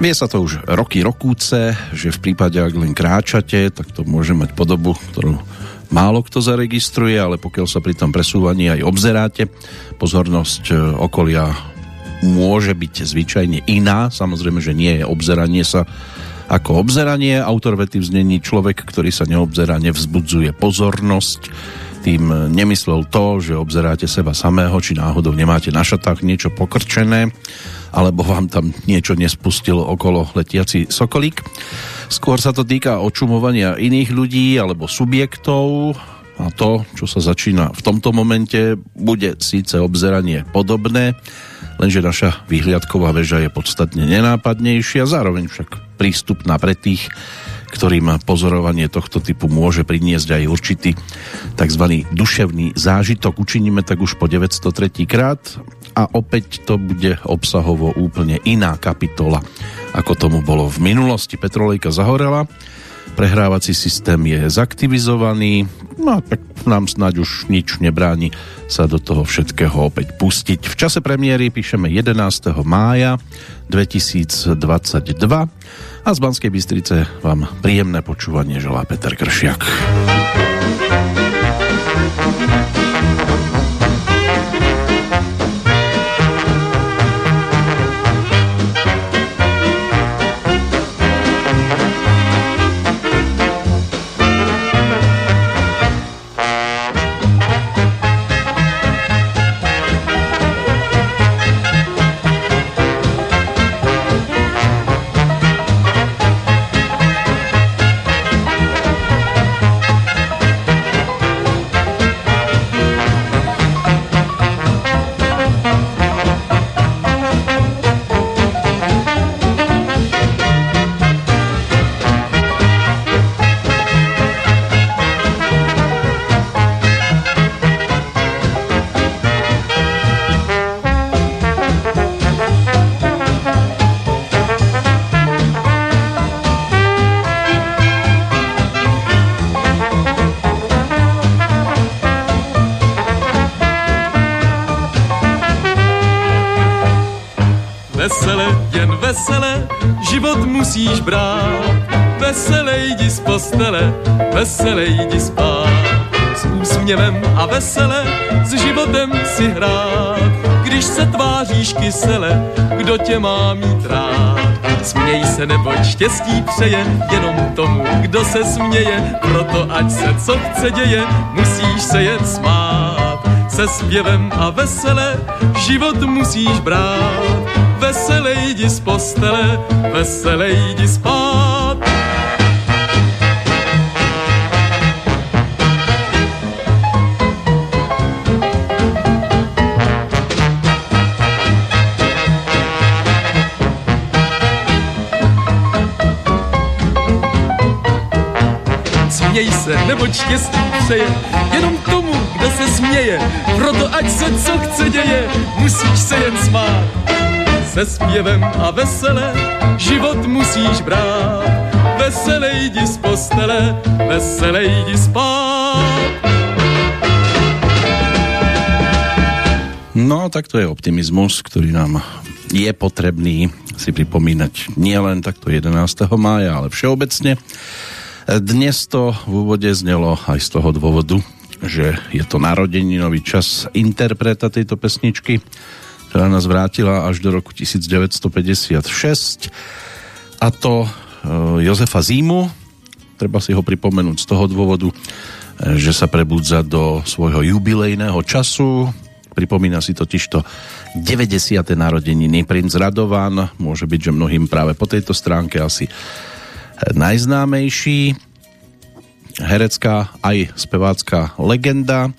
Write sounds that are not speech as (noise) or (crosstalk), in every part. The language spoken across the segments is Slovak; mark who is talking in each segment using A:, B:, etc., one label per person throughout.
A: Vie sa to už roky rokúce, že v prípade, ak len kráčate, tak to môže mať podobu, ktorú málo kto zaregistruje, ale pokiaľ sa pri tom presúvaní aj obzeráte, pozornosť e, okolia môže byť zvyčajne iná. Samozrejme, že nie je obzeranie sa ako obzeranie. Autor vety vznení človek, ktorý sa neobzerá, nevzbudzuje pozornosť. Tým nemyslel to, že obzeráte seba samého, či náhodou nemáte na šatách niečo pokrčené alebo vám tam niečo nespustil okolo letiaci sokolík. Skôr sa to týka očumovania iných ľudí alebo subjektov a to, čo sa začína v tomto momente, bude síce obzeranie podobné, lenže naša vyhliadková väža je podstatne nenápadnejšia, zároveň však prístupná pre tých, ktorým pozorovanie tohto typu môže priniesť aj určitý tzv. duševný zážitok. Učiníme tak už po 903. krát a opäť to bude obsahovo úplne iná kapitola, ako tomu bolo v minulosti. Petrolejka zahorela, prehrávací systém je zaktivizovaný, no tak nám snáď už nič nebráni sa do toho všetkého opäť pustiť. V čase premiéry píšeme 11. mája 2022 a z Banskej Bystrice vám príjemné počúvanie želá Peter Kršiak.
B: Vesele s životem si hrát. Když se tváříš kysele, kdo tě má mít rád? Směj se, neboť štěstí přeje jenom tomu, kdo se směje. Proto ať se co chce děje, musíš se jen smát. Se zpěvem a vesele život musíš brát veselej jdi z postele, veselej jdi spát. Neboť štěstí přeje jenom tomu, kdo se směje. Proto ať se co chce děje, musíš se jen smát se zpěvem a vesele život musíš brát. Veselej jdi z postele, veselej jdi spát.
A: No, tak to je optimizmus, ktorý nám je potrebný si pripomínať nielen takto 11. mája, ale všeobecne. Dnes to v úvode znelo aj z toho dôvodu, že je to narodeninový čas interpreta tejto pesničky ktorá nás vrátila až do roku 1956 a to e, Jozefa Zímu. Treba si ho pripomenúť z toho dôvodu, e, že sa prebudza do svojho jubilejného času. Pripomína si totižto 90. narodeniny. Princ Radovan môže byť, že mnohým práve po tejto stránke asi najznámejší herecká aj spevácká legenda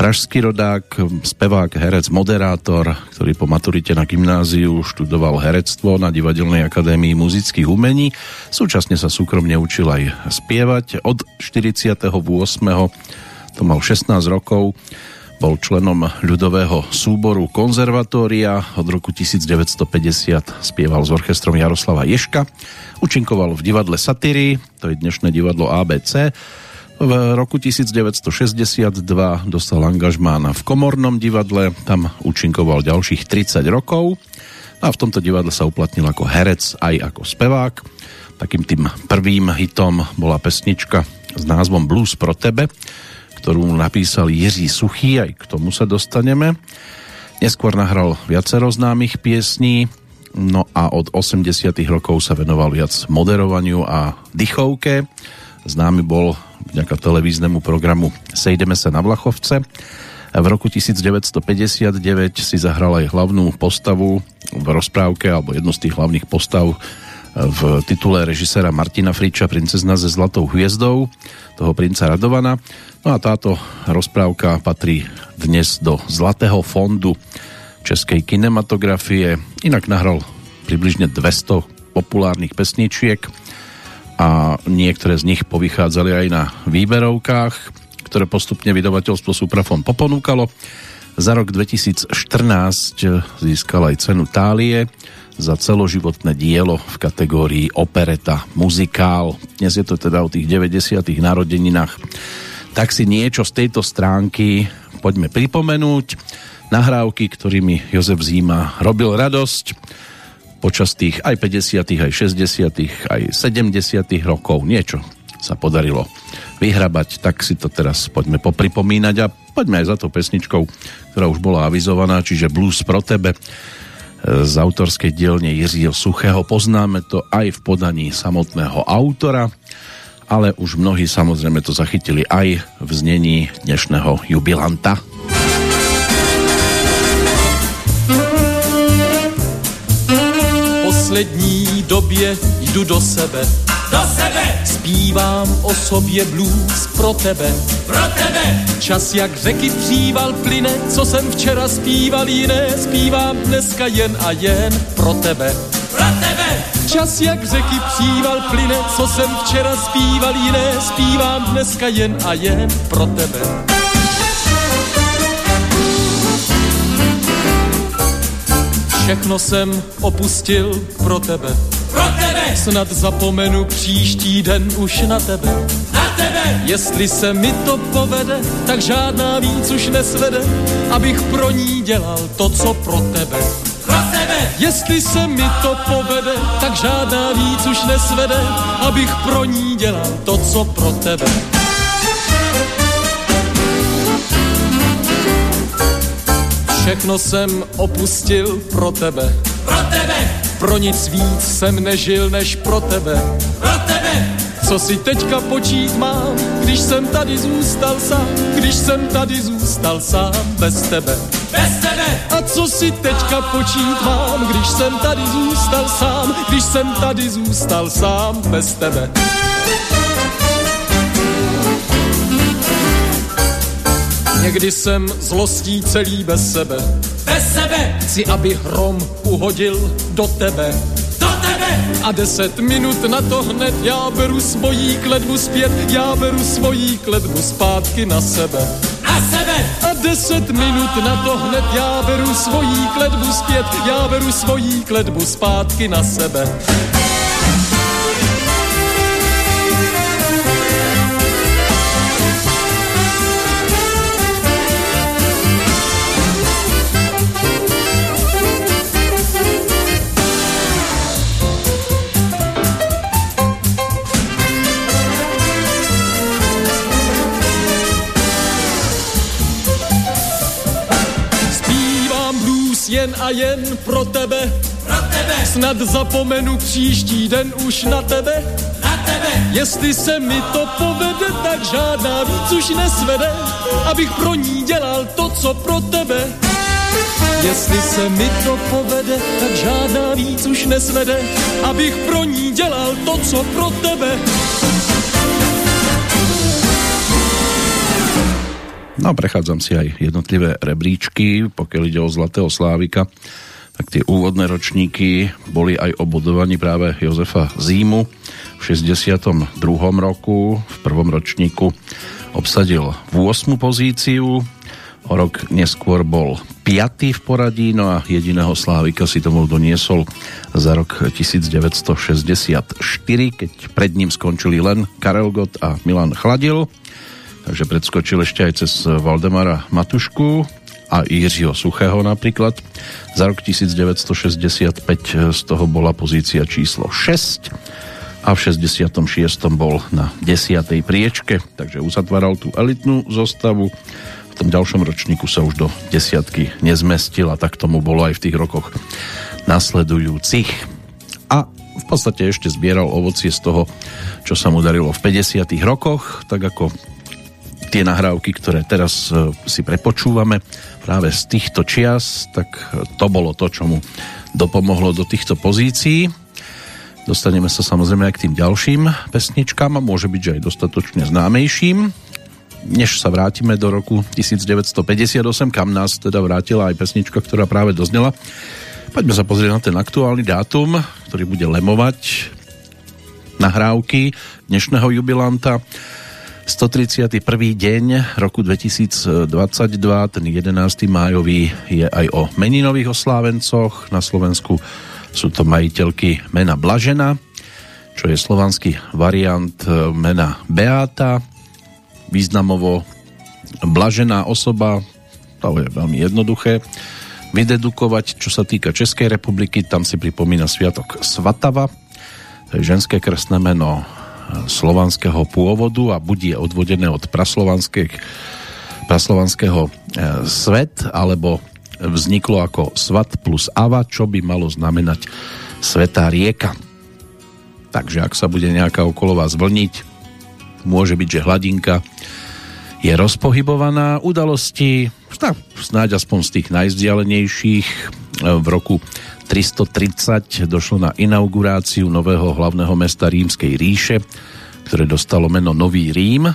A: pražský rodák, spevák, herec, moderátor, ktorý po maturite na gymnáziu študoval herectvo na Divadelnej akadémii muzických umení. Súčasne sa súkromne učil aj spievať. Od 48. to mal 16 rokov, bol členom ľudového súboru konzervatória. Od roku 1950 spieval s orchestrom Jaroslava Ješka. Učinkoval v divadle Satyry, to je dnešné divadlo ABC v roku 1962 dostal angažmán v Komornom divadle, tam účinkoval ďalších 30 rokov. a v tomto divadle sa uplatnil ako herec aj ako spevák. Takým tým prvým hitom bola pesnička s názvom Blues pro tebe, ktorú napísal Jiří Suchý, aj k tomu sa dostaneme. Neskôr nahral viacero známych piesní, no a od 80 rokov sa venoval viac moderovaniu a dychovke. Známy bol vďaka televíznemu programu Sejdeme sa na Vlachovce. V roku 1959 si zahral aj hlavnú postavu v rozprávke, alebo jednu z tých hlavných postav v titule režisera Martina Friča Princezna se zlatou hviezdou, toho princa Radovana. No a táto rozprávka patrí dnes do Zlatého fondu českej kinematografie. Inak nahral približne 200 populárnych pesničiek a niektoré z nich povychádzali aj na výberovkách ktoré postupne vydavateľstvo Suprafon poponúkalo. Za rok 2014 získal aj cenu Tálie za celoživotné dielo v kategórii opereta, muzikál. Dnes je to teda o tých 90. narodeninách. Tak si niečo z tejto stránky poďme pripomenúť. Nahrávky, ktorými Jozef Zíma robil radosť počas tých aj 50., aj 60., aj 70. rokov. Niečo sa podarilo vyhrabať, tak si to teraz poďme popripomínať a poďme aj za tou pesničkou, ktorá už bola avizovaná, čiže Blues pro tebe z autorskej dielne Jiřího Suchého. Poznáme to aj v podaní samotného autora, ale už mnohí samozrejme to zachytili aj v znení dnešného jubilanta.
B: poslední době jdu do sebe do sebe. Zpívám o sobě blues pro tebe, pro tebe. Čas jak řeky příval plyne, co jsem včera zpíval jiné, zpívám dneska jen a jen pro tebe. Pro tebe. Čas jak řeky příval plyne, co jsem včera zpíval jiné, zpívám dneska jen a jen pro tebe. Všechno jsem opustil pro tebe pro tebe. Snad zapomenu příští den už na tebe. Na tebe. Jestli se mi to povede, tak žádná víc už nesvede, abych pro ní dělal to, co pro tebe. Pro tebe. Jestli se mi to povede, tak žádná víc už nesvede, abych pro ní dělal to, co pro tebe. Všechno jsem opustil pro tebe. Pro tebe pro nic víc jsem nežil než pro tebe. Pro tebe! Co si teďka počít mám, když jsem tady zůstal sám, když jsem tady zůstal sám bez tebe. Bez tebe! A co si teďka počít mám, když jsem tady zůstal sám, když jsem tady zůstal sám bez tebe. Někdy jsem zlostí celý bez sebe. Bez sebe! Chci, aby hrom uhodil do tebe. Do tebe! A deset minut na to hned já beru svojí kledbu zpět, já beru svojí kledbu zpátky na sebe. Na sebe! A deset minut na to hned já beru svojí kledbu zpět, já beru svojí kledbu zpátky na sebe. Jen a jen pro tebe. Pro tebe. Snad zapomenu příští den už na tebe. Na tebe. Jestli se mi to povede, tak žádná víc už nesvede, abych pro ní dělal to, co pro tebe. Jestli se mi to povede, tak žádná víc už nesvede, abych pro ní dělal to, co pro tebe.
A: No prechádzam si aj jednotlivé rebríčky, pokiaľ ide o Zlatého Slávika, tak tie úvodné ročníky boli aj obodovaní práve Jozefa Zímu v 62. roku. V prvom ročníku obsadil v 8. pozíciu, o rok neskôr bol 5. v poradí, no a jediného Slávika si tomu doniesol za rok 1964, keď pred ním skončili len Karel Gott a Milan Chladil takže predskočil ešte aj cez Valdemara Matušku a Jiřího Suchého napríklad. Za rok 1965 z toho bola pozícia číslo 6 a v 66. bol na 10. priečke, takže uzatváral tú elitnú zostavu. V tom ďalšom ročníku sa už do desiatky nezmestil a tak tomu bolo aj v tých rokoch nasledujúcich. A v podstate ešte zbieral ovocie z toho, čo sa mu darilo v 50. rokoch, tak ako tie nahrávky, ktoré teraz e, si prepočúvame práve z týchto čias, tak to bolo to, čo mu dopomohlo do týchto pozícií. Dostaneme sa samozrejme aj k tým ďalším pesničkám a môže byť, že aj dostatočne známejším. Než sa vrátime do roku 1958, kam nás teda vrátila aj pesnička, ktorá práve doznela, poďme sa pozrieť na ten aktuálny dátum, ktorý bude lemovať nahrávky dnešného jubilanta. 131. deň roku 2022, ten 11. májový je aj o meninových oslávencoch. Na Slovensku sú to majiteľky mena Blažena, čo je slovanský variant e, mena Beata. Významovo Blažená osoba, to je veľmi jednoduché vydedukovať, čo sa týka Českej republiky, tam si pripomína sviatok Svatava, to je ženské krstné meno slovanského pôvodu a budí odvodené od praslovanského e, svet alebo vzniklo ako Svat plus Ava, čo by malo znamenať Svetá rieka. Takže ak sa bude nejaká okolo vás vlniť, môže byť, že hladinka je rozpohybovaná. Udalosti, tak snáď aspoň z tých najvzdialenejších, v roku 330 došlo na inauguráciu nového hlavného mesta Rímskej ríše, ktoré dostalo meno Nový Rím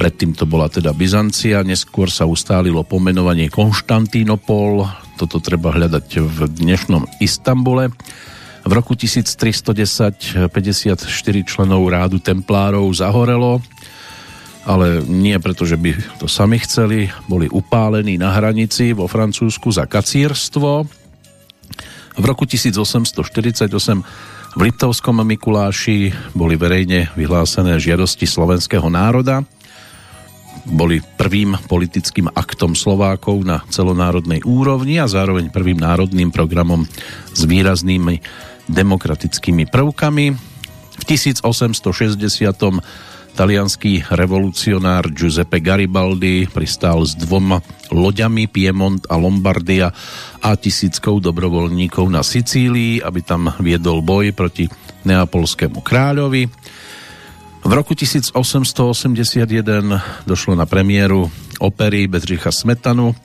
A: Predtým to bola teda Byzancia, neskôr sa ustálilo pomenovanie Konštantínopol, toto treba hľadať v dnešnom Istambule. V roku 1310 54 členov rádu templárov zahorelo, ale nie preto, že by to sami chceli, boli upálení na hranici vo Francúzsku za kacírstvo. V roku 1848 v Litovskom Mikuláši boli verejne vyhlásené žiadosti slovenského národa boli prvým politickým aktom Slovákov na celonárodnej úrovni a zároveň prvým národným programom s výraznými demokratickými prvkami. V 1860 talianský revolucionár Giuseppe Garibaldi pristál s dvoma loďami Piemont a Lombardia a tisíckou dobrovoľníkov na Sicílii, aby tam viedol boj proti neapolskému kráľovi. V roku 1881 došlo na premiéru opery Bedřicha Smetanu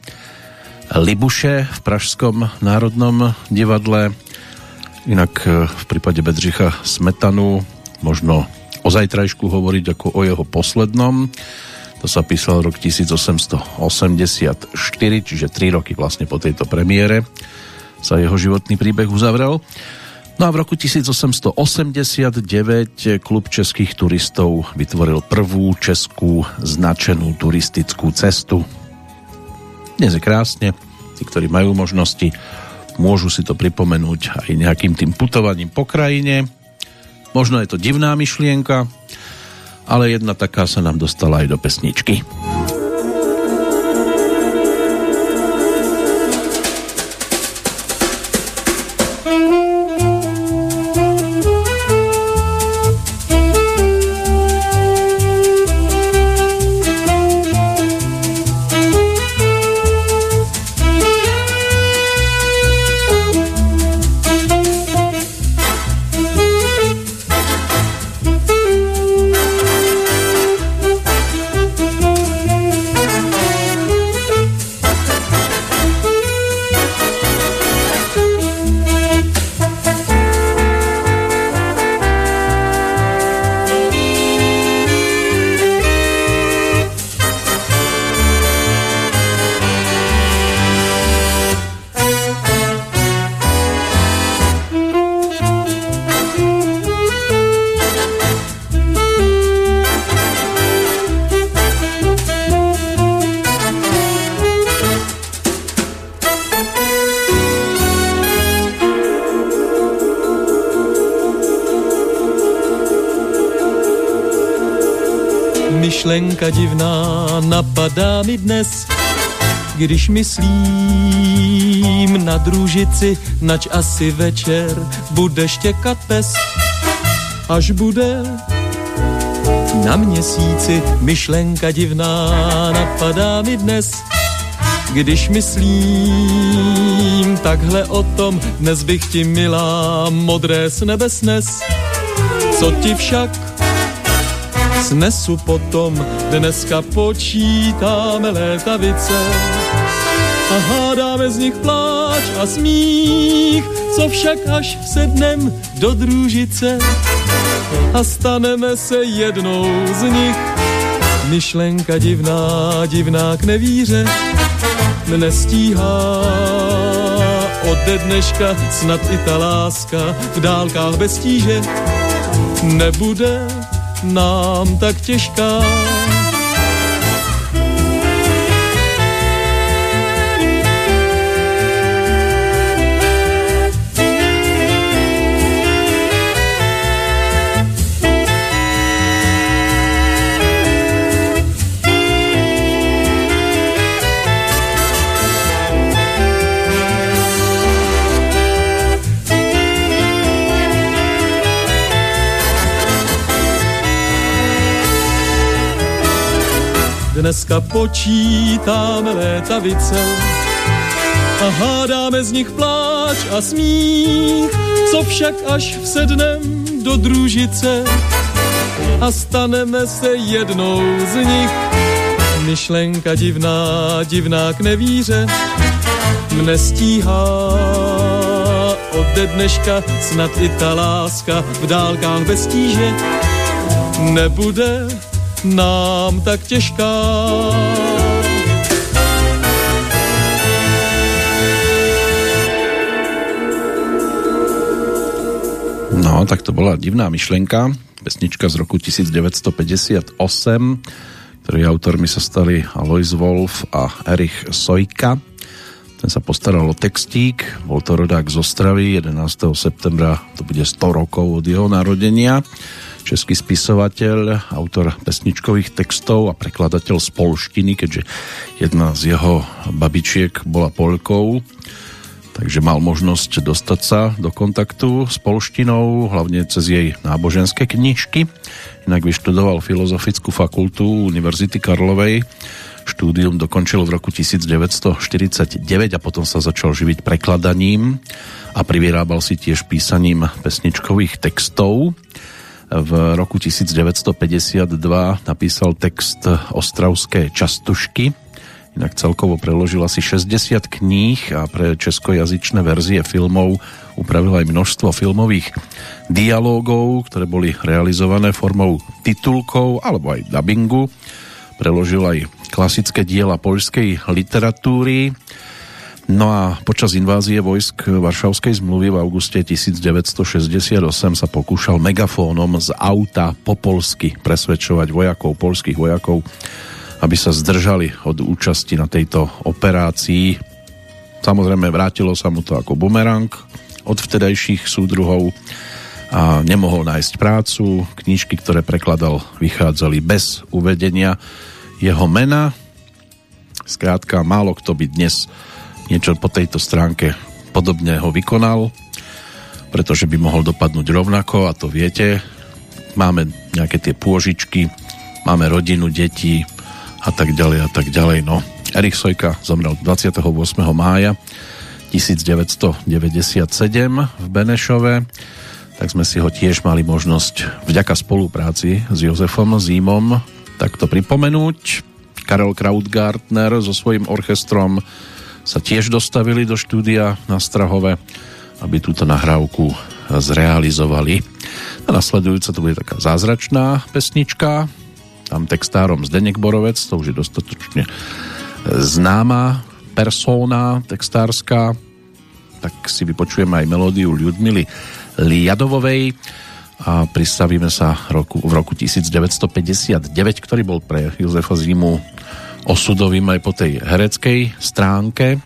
A: Libuše v Pražskom národnom divadle. Inak e, v prípade Bedřicha Smetanu možno o zajtrajšku hovoriť ako o jeho poslednom. To sa písal rok 1884, čiže 3 roky vlastne po tejto premiére sa jeho životný príbeh uzavrel. No a v roku 1889 klub českých turistov vytvoril prvú českú značenú turistickú cestu. Dnes je krásne, tí, ktorí majú možnosti, môžu si to pripomenúť aj nejakým tým putovaním po krajine. Možno je to divná myšlienka, ale jedna taká sa nám dostala aj do pesničky.
C: Napadá mi dnes.
B: když myslím na družici, nač asi večer bude štěkat pes, až bude na měsíci myšlenka divná napadá mi dnes. Když myslím takhle o tom, dnes bych ti milá modré s nebe snes. Co ti však snesu potom, dneska počítáme létavice a hádáme z nich pláč a smích, co však až vsednem do družice a staneme se jednou z nich. Myšlenka divná, divná k nevíře, mne stíhá. Ode dneška snad i ta láska v dálkách bez tíže nebude nám tak těžká. Dneska počítáme létavice a hádáme z nich pláč a smích, co však až vsednem do družice a staneme se jednou z nich. Myšlenka divná, divná k nevíře, mne stíhá ode dneška snad i ta láska v dálkách bez tíže nebude nám tak těžká.
A: No, tak to bola divná myšlenka, pesnička z roku 1958, ktorý autormi sa stali Alois Wolf a Erich Sojka. Ten sa postaral o textík, bol to rodák z Ostravy, 11. septembra to bude 100 rokov od jeho narodenia český spisovateľ, autor pesničkových textov a prekladateľ z polštiny, keďže jedna z jeho babičiek bola Polkou, takže mal možnosť dostať sa do kontaktu s polštinou, hlavne cez jej náboženské knižky. Inak vyštudoval Filozofickú fakultu Univerzity Karlovej, štúdium dokončil v roku 1949 a potom sa začal živiť prekladaním a privyrábal si tiež písaním pesničkových textov. V roku 1952 napísal text Ostravské častušky, inak celkovo preložil asi 60 kníh a pre českojazyčné verzie filmov upravil aj množstvo filmových dialógov, ktoré boli realizované formou titulkov alebo aj dubbingu. Preložil aj klasické diela poľskej literatúry, No a počas invázie vojsk Varšavskej zmluvy v auguste 1968 sa pokúšal megafónom z auta po polsky presvedčovať vojakov, polských vojakov, aby sa zdržali od účasti na tejto operácii. Samozrejme vrátilo sa mu to ako bumerang od vtedajších súdruhov a nemohol nájsť prácu. Knížky, ktoré prekladal, vychádzali bez uvedenia jeho mena. Skrátka, málo kto by dnes niečo po tejto stránke podobne ho vykonal, pretože by mohol dopadnúť rovnako a to viete. Máme nejaké tie pôžičky, máme rodinu, deti a tak ďalej a tak ďalej. No, Erich Sojka zomrel 28. mája 1997 v Benešove tak sme si ho tiež mali možnosť vďaka spolupráci s Jozefom Zímom takto pripomenúť. Karel Krautgartner so svojím orchestrom sa tiež dostavili do štúdia na Strahove, aby túto nahrávku zrealizovali. A nasledujúca to bude taká zázračná pesnička, tam textárom Zdenek Borovec, to už je dostatočne známa persóna textárska, tak si vypočujeme aj melódiu Ľudmily Liadovovej a pristavíme sa roku, v roku 1959, ktorý bol pre Jozefa Zimu osudovým aj po tej hereckej stránke.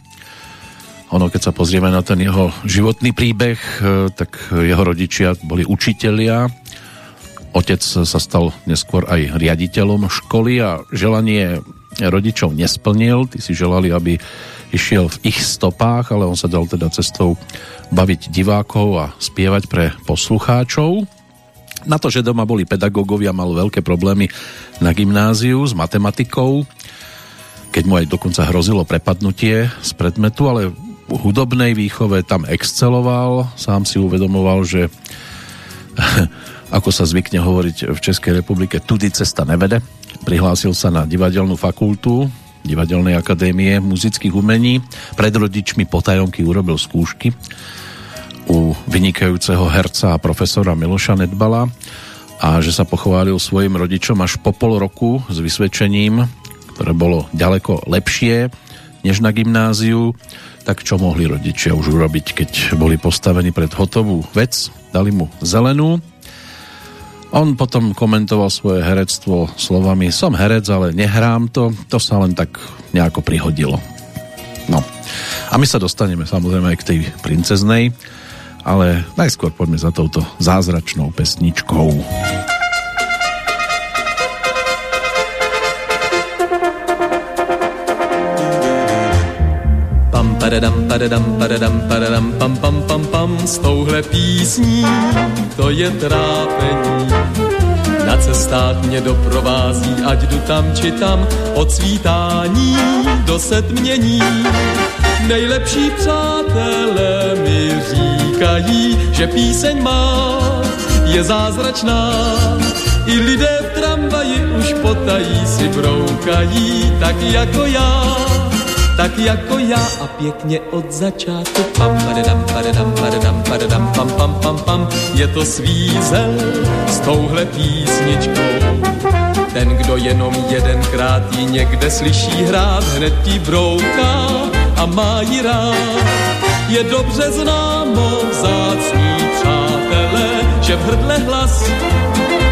A: Ono, keď sa pozrieme na ten jeho životný príbeh, e, tak jeho rodičia boli učitelia. Otec sa stal neskôr aj riaditeľom školy a želanie rodičov nesplnil, tí si želali, aby išiel v ich stopách, ale on sa dal teda cestou baviť divákov a spievať pre poslucháčov. Na to, že doma boli pedagógovia, mal veľké problémy na gymnáziu s matematikou, keď mu aj dokonca hrozilo prepadnutie z predmetu, ale v hudobnej výchove tam exceloval, sám si uvedomoval, že (laughs) ako sa zvykne hovoriť v Českej republike, tudy cesta nevede. Prihlásil sa na divadelnú fakultu Divadelnej akadémie muzických umení. Pred rodičmi potajomky urobil skúšky u vynikajúceho herca a profesora Miloša Nedbala a že sa pochválil svojim rodičom až po pol roku s vysvedčením, ktoré bolo ďaleko lepšie než na gymnáziu, tak čo mohli rodičia už urobiť, keď boli postavení pred hotovú vec, dali mu zelenú on potom komentoval svoje herectvo slovami som herec, ale nehrám to, to sa len tak nejako prihodilo. No. A my sa dostaneme samozrejme aj k tej princeznej, ale najskôr poďme za touto zázračnou pesničkou.
B: Padadam, padadam, padadam, padadam, pam, pam, pam, pam, s touhle písní to je trápení. Na cestách mě doprovází, ať jdu tam či tam, od svítání do setmění. Nejlepší přátelé mi říkají, že píseň má je zázračná. I lidé v tramvaji už potají si broukají, tak jako já tak jako já a pěkně od začátku. Pam, padedam, padedam, padedam, padedam, pam, pam, pam, pam, je to svízel s touhle písničkou. Ten, kdo jenom jedenkrát ji někde slyší hrát, hned ti brouká a má ji rád. Je dobře známo, vzácní přátelé, že v hrdle hlas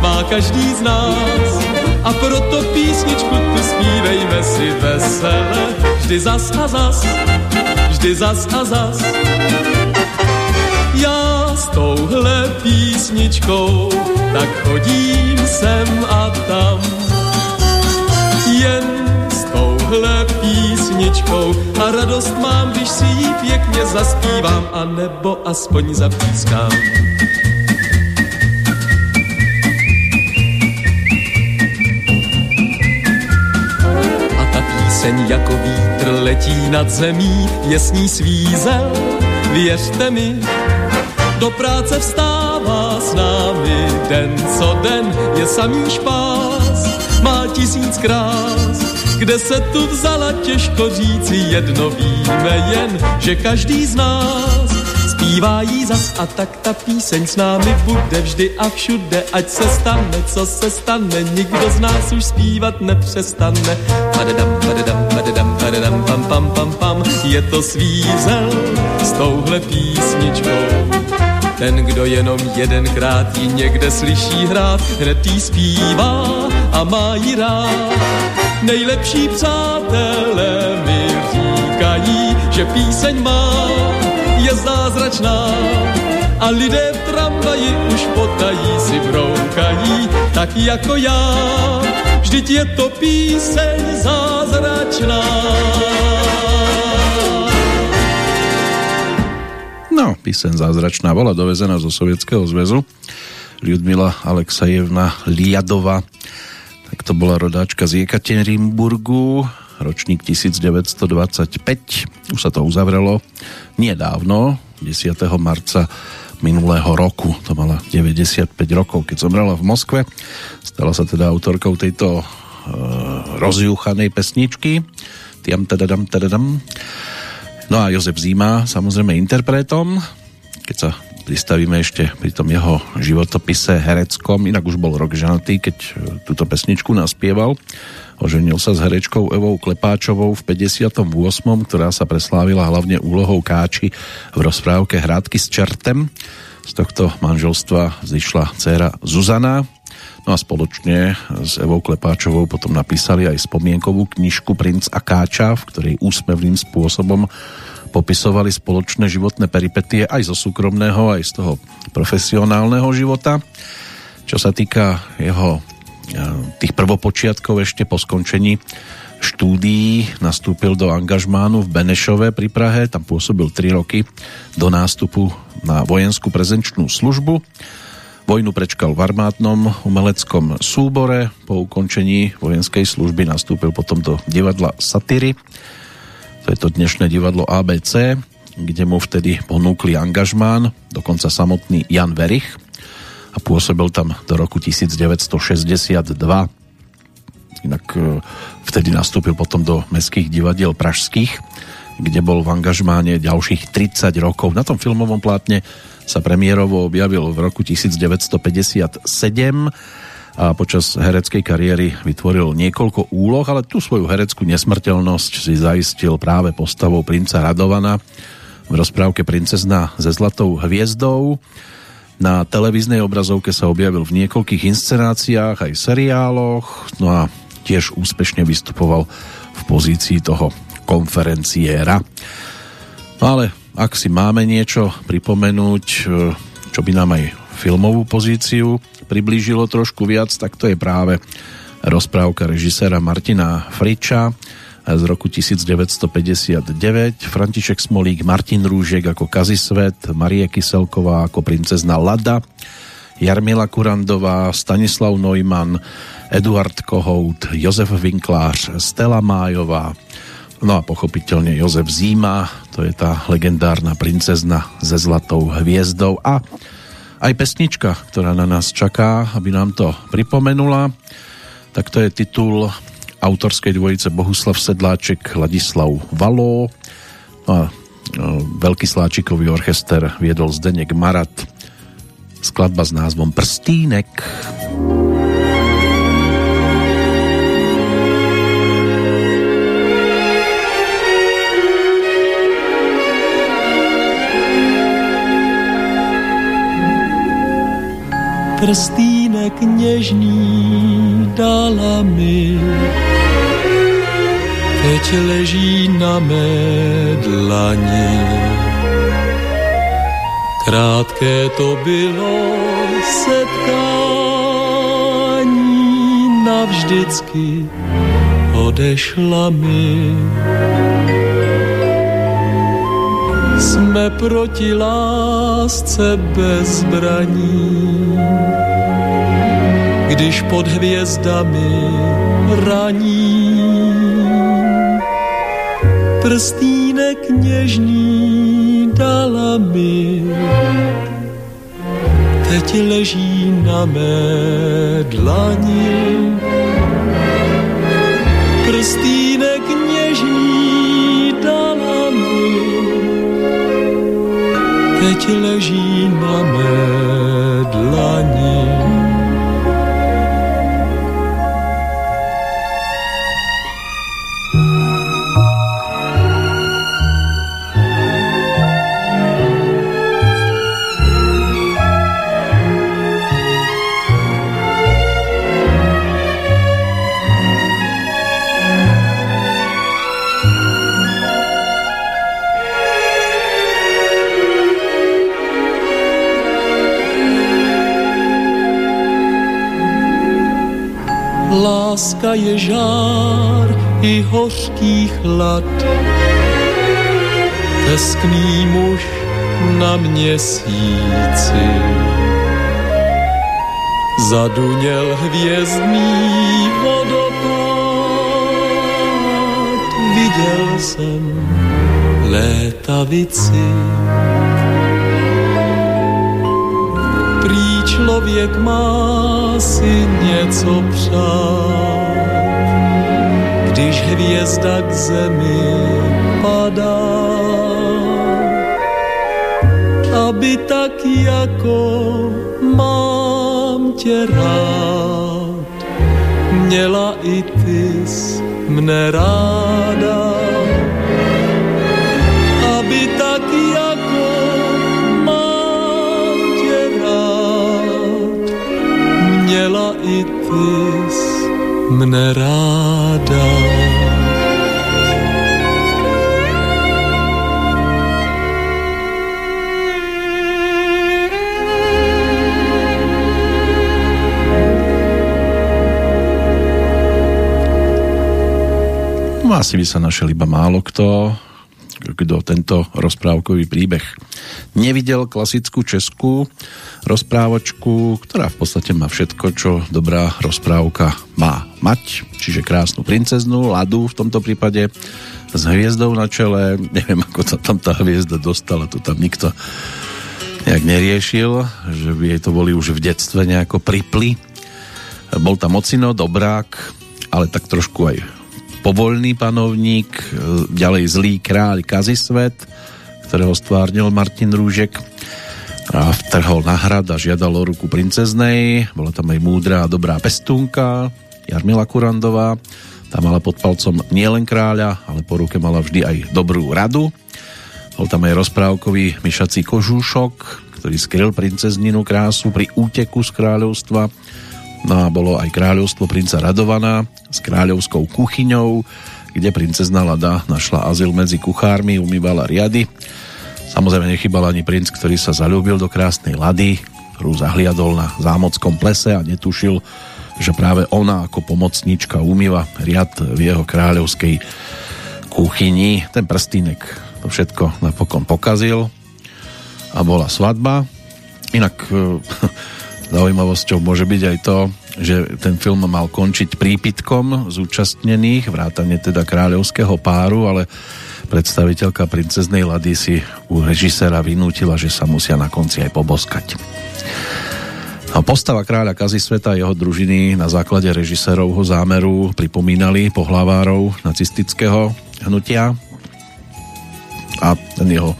B: má každý z nás. A proto písničku tu zpívejme si vesele, vždy zas a zas, vždy zas a zas. Já s touhle písničkou tak chodím sem a tam. Jen s touhle písničkou a radost mám, když si ji pěkně zaspívám, a nebo aspoň zapískám. Píseň jako vítr letí nad zemí, je s ní svízel, věřte mi. Do práce vstává s námi den co den, je samý špás, má tisíc krás. Kde se tu vzala, těžko říci, jedno víme jen, že každý z nás zpívá jí zas a tak ta píseň s námi bude vždy a všude, ať se stane, co se stane, nikdo z nás už zpívat nepřestane. Padedam, padedam, padedam, pam, pam, pam, pam, je to svízel s touhle písničkou. Ten, kdo jenom jedenkrát ji někde slyší hrát, hned jí zpívá a má ji rád. Nejlepší přátelé mi říkají, že píseň má je zázračná a lidé v tramvaji už potají si broukají, tak jako já, vždyť je to píseň zázračná.
A: No, píseň zázračná bola dovezená zo Sovietskeho zväzu. Ľudmila Alexajevna Liadova, tak to bola rodáčka z Jekaterinburgu, ročník 1925. Už sa to uzavrelo nedávno, 10. marca minulého roku. To mala 95 rokov, keď zomrela v Moskve. Stala sa teda autorkou tejto e, rozjúchanej pesničky. Tiam tadadam tadadam. No a Jozef Zíma samozrejme interpretom. Keď sa pristavíme ešte pri tom jeho životopise hereckom, inak už bol rok ženatý, keď e, túto pesničku naspieval Oženil sa s herečkou Evou Klepáčovou v 58., ktorá sa preslávila hlavne úlohou Káči v rozprávke Hrádky s čertem. Z tohto manželstva zišla dcéra Zuzana, No a spoločne s Evou Klepáčovou potom napísali aj spomienkovú knižku Princ a Káča, v ktorej úsmevným spôsobom popisovali spoločné životné peripetie aj zo súkromného, aj z toho profesionálneho života. Čo sa týka jeho tých prvopočiatkov ešte po skončení štúdií nastúpil do angažmánu v Benešove pri Prahe, tam pôsobil 3 roky do nástupu na vojenskú prezenčnú službu. Vojnu prečkal v armátnom umeleckom súbore, po ukončení vojenskej služby nastúpil potom do divadla Satyry, to je to dnešné divadlo ABC, kde mu vtedy ponúkli angažmán, dokonca samotný Jan Verich a pôsobil tam do roku 1962. Inak e, vtedy nastúpil potom do mestských divadiel pražských, kde bol v angažmáne ďalších 30 rokov. Na tom filmovom plátne sa premiérovo objavil v roku 1957 a počas hereckej kariéry vytvoril niekoľko úloh, ale tú svoju hereckú nesmrteľnosť si zaistil práve postavou princa Radovana v rozprávke Princezna se zlatou hviezdou. Na televíznej obrazovke sa objavil v niekoľkých inscenáciách aj seriáloch, no a tiež úspešne vystupoval v pozícii toho konferenciéra. No ale ak si máme niečo pripomenúť, čo by nám aj filmovú pozíciu priblížilo trošku viac, tak to je práve rozprávka režiséra Martina Friča z roku 1959. František Smolík, Martin Rúžek ako Kazisvet, Marie Kyselková ako princezna Lada, Jarmila Kurandová, Stanislav Neumann, Eduard Kohout, Jozef Vinklář, Stella Májová, no a pochopiteľne Jozef Zíma, to je tá legendárna princezna se zlatou hviezdou a aj pesnička, ktorá na nás čaká, aby nám to pripomenula. Tak to je titul autorskej dvojice Bohuslav Sedláček, Ladislav Való. A veľký sláčikový orchester viedol Zdenek Marat. Skladba s názvom Prstínek. Prstínek.
B: prstýnek něžný dala mi. Teď leží na mé dlani. Krátké to bylo setkání, navždycky odešla mi. Jsme proti lásce bez zbraní, když pod hvězdami raní. Prstínek něžný dala mi, teď leží na mé dlani. Prstínek něžný dala mi, teď leží na mé láska je žár i hořký chlad. Teskný muž na měsíci. Zaduněl hvězdný vodopád, viděl jsem létavici. Prý člověk má si něco přát když hvězda k zemi padá. Aby tak jako mám tě rád, měla i ty mne ráda. ty jsi mne ráda.
A: No asi by sa našiel iba málo kto, kto tento rozprávkový príbeh nevidel klasickú česku rozprávočku, ktorá v podstate má všetko, čo dobrá rozprávka má mať. Čiže krásnu princeznu, Ladu v tomto prípade s hviezdou na čele. (laughs) Neviem, ako sa tam tá hviezda dostala, to tam nikto nejak neriešil, že by jej to boli už v detstve nejako pripli. Bol tam Ocino, dobrák, ale tak trošku aj povolný panovník, ďalej zlý kráľ Kazisvet, ktorého stvárnil Martin Rúžek a vtrhol na hrad a žiadal o ruku princeznej. Bola tam aj múdra a dobrá pestúnka Jarmila Kurandová. Tá mala pod palcom nielen kráľa, ale po ruke mala vždy aj dobrú radu. Bol tam aj rozprávkový myšací kožúšok, ktorý skryl princezninu krásu pri úteku z kráľovstva No a bolo aj kráľovstvo princa Radovana s kráľovskou kuchyňou, kde princezna Lada našla azyl medzi kuchármi, umývala riady. Samozrejme nechybal ani princ, ktorý sa zalúbil do krásnej Lady, ktorú zahliadol na zámockom plese a netušil, že práve ona ako pomocníčka umýva riad v jeho kráľovskej kuchyni. Ten prstínek to všetko napokon pokazil a bola svadba. Inak (laughs) Zaujímavosťou môže byť aj to, že ten film mal končiť prípitkom zúčastnených, vrátane teda kráľovského páru, ale predstaviteľka princeznej Lady si u režisera vynútila, že sa musia na konci aj poboskať. A postava kráľa Kazisveta a jeho družiny na základe režisérovho zámeru pripomínali pohlavárov nacistického hnutia a ten jeho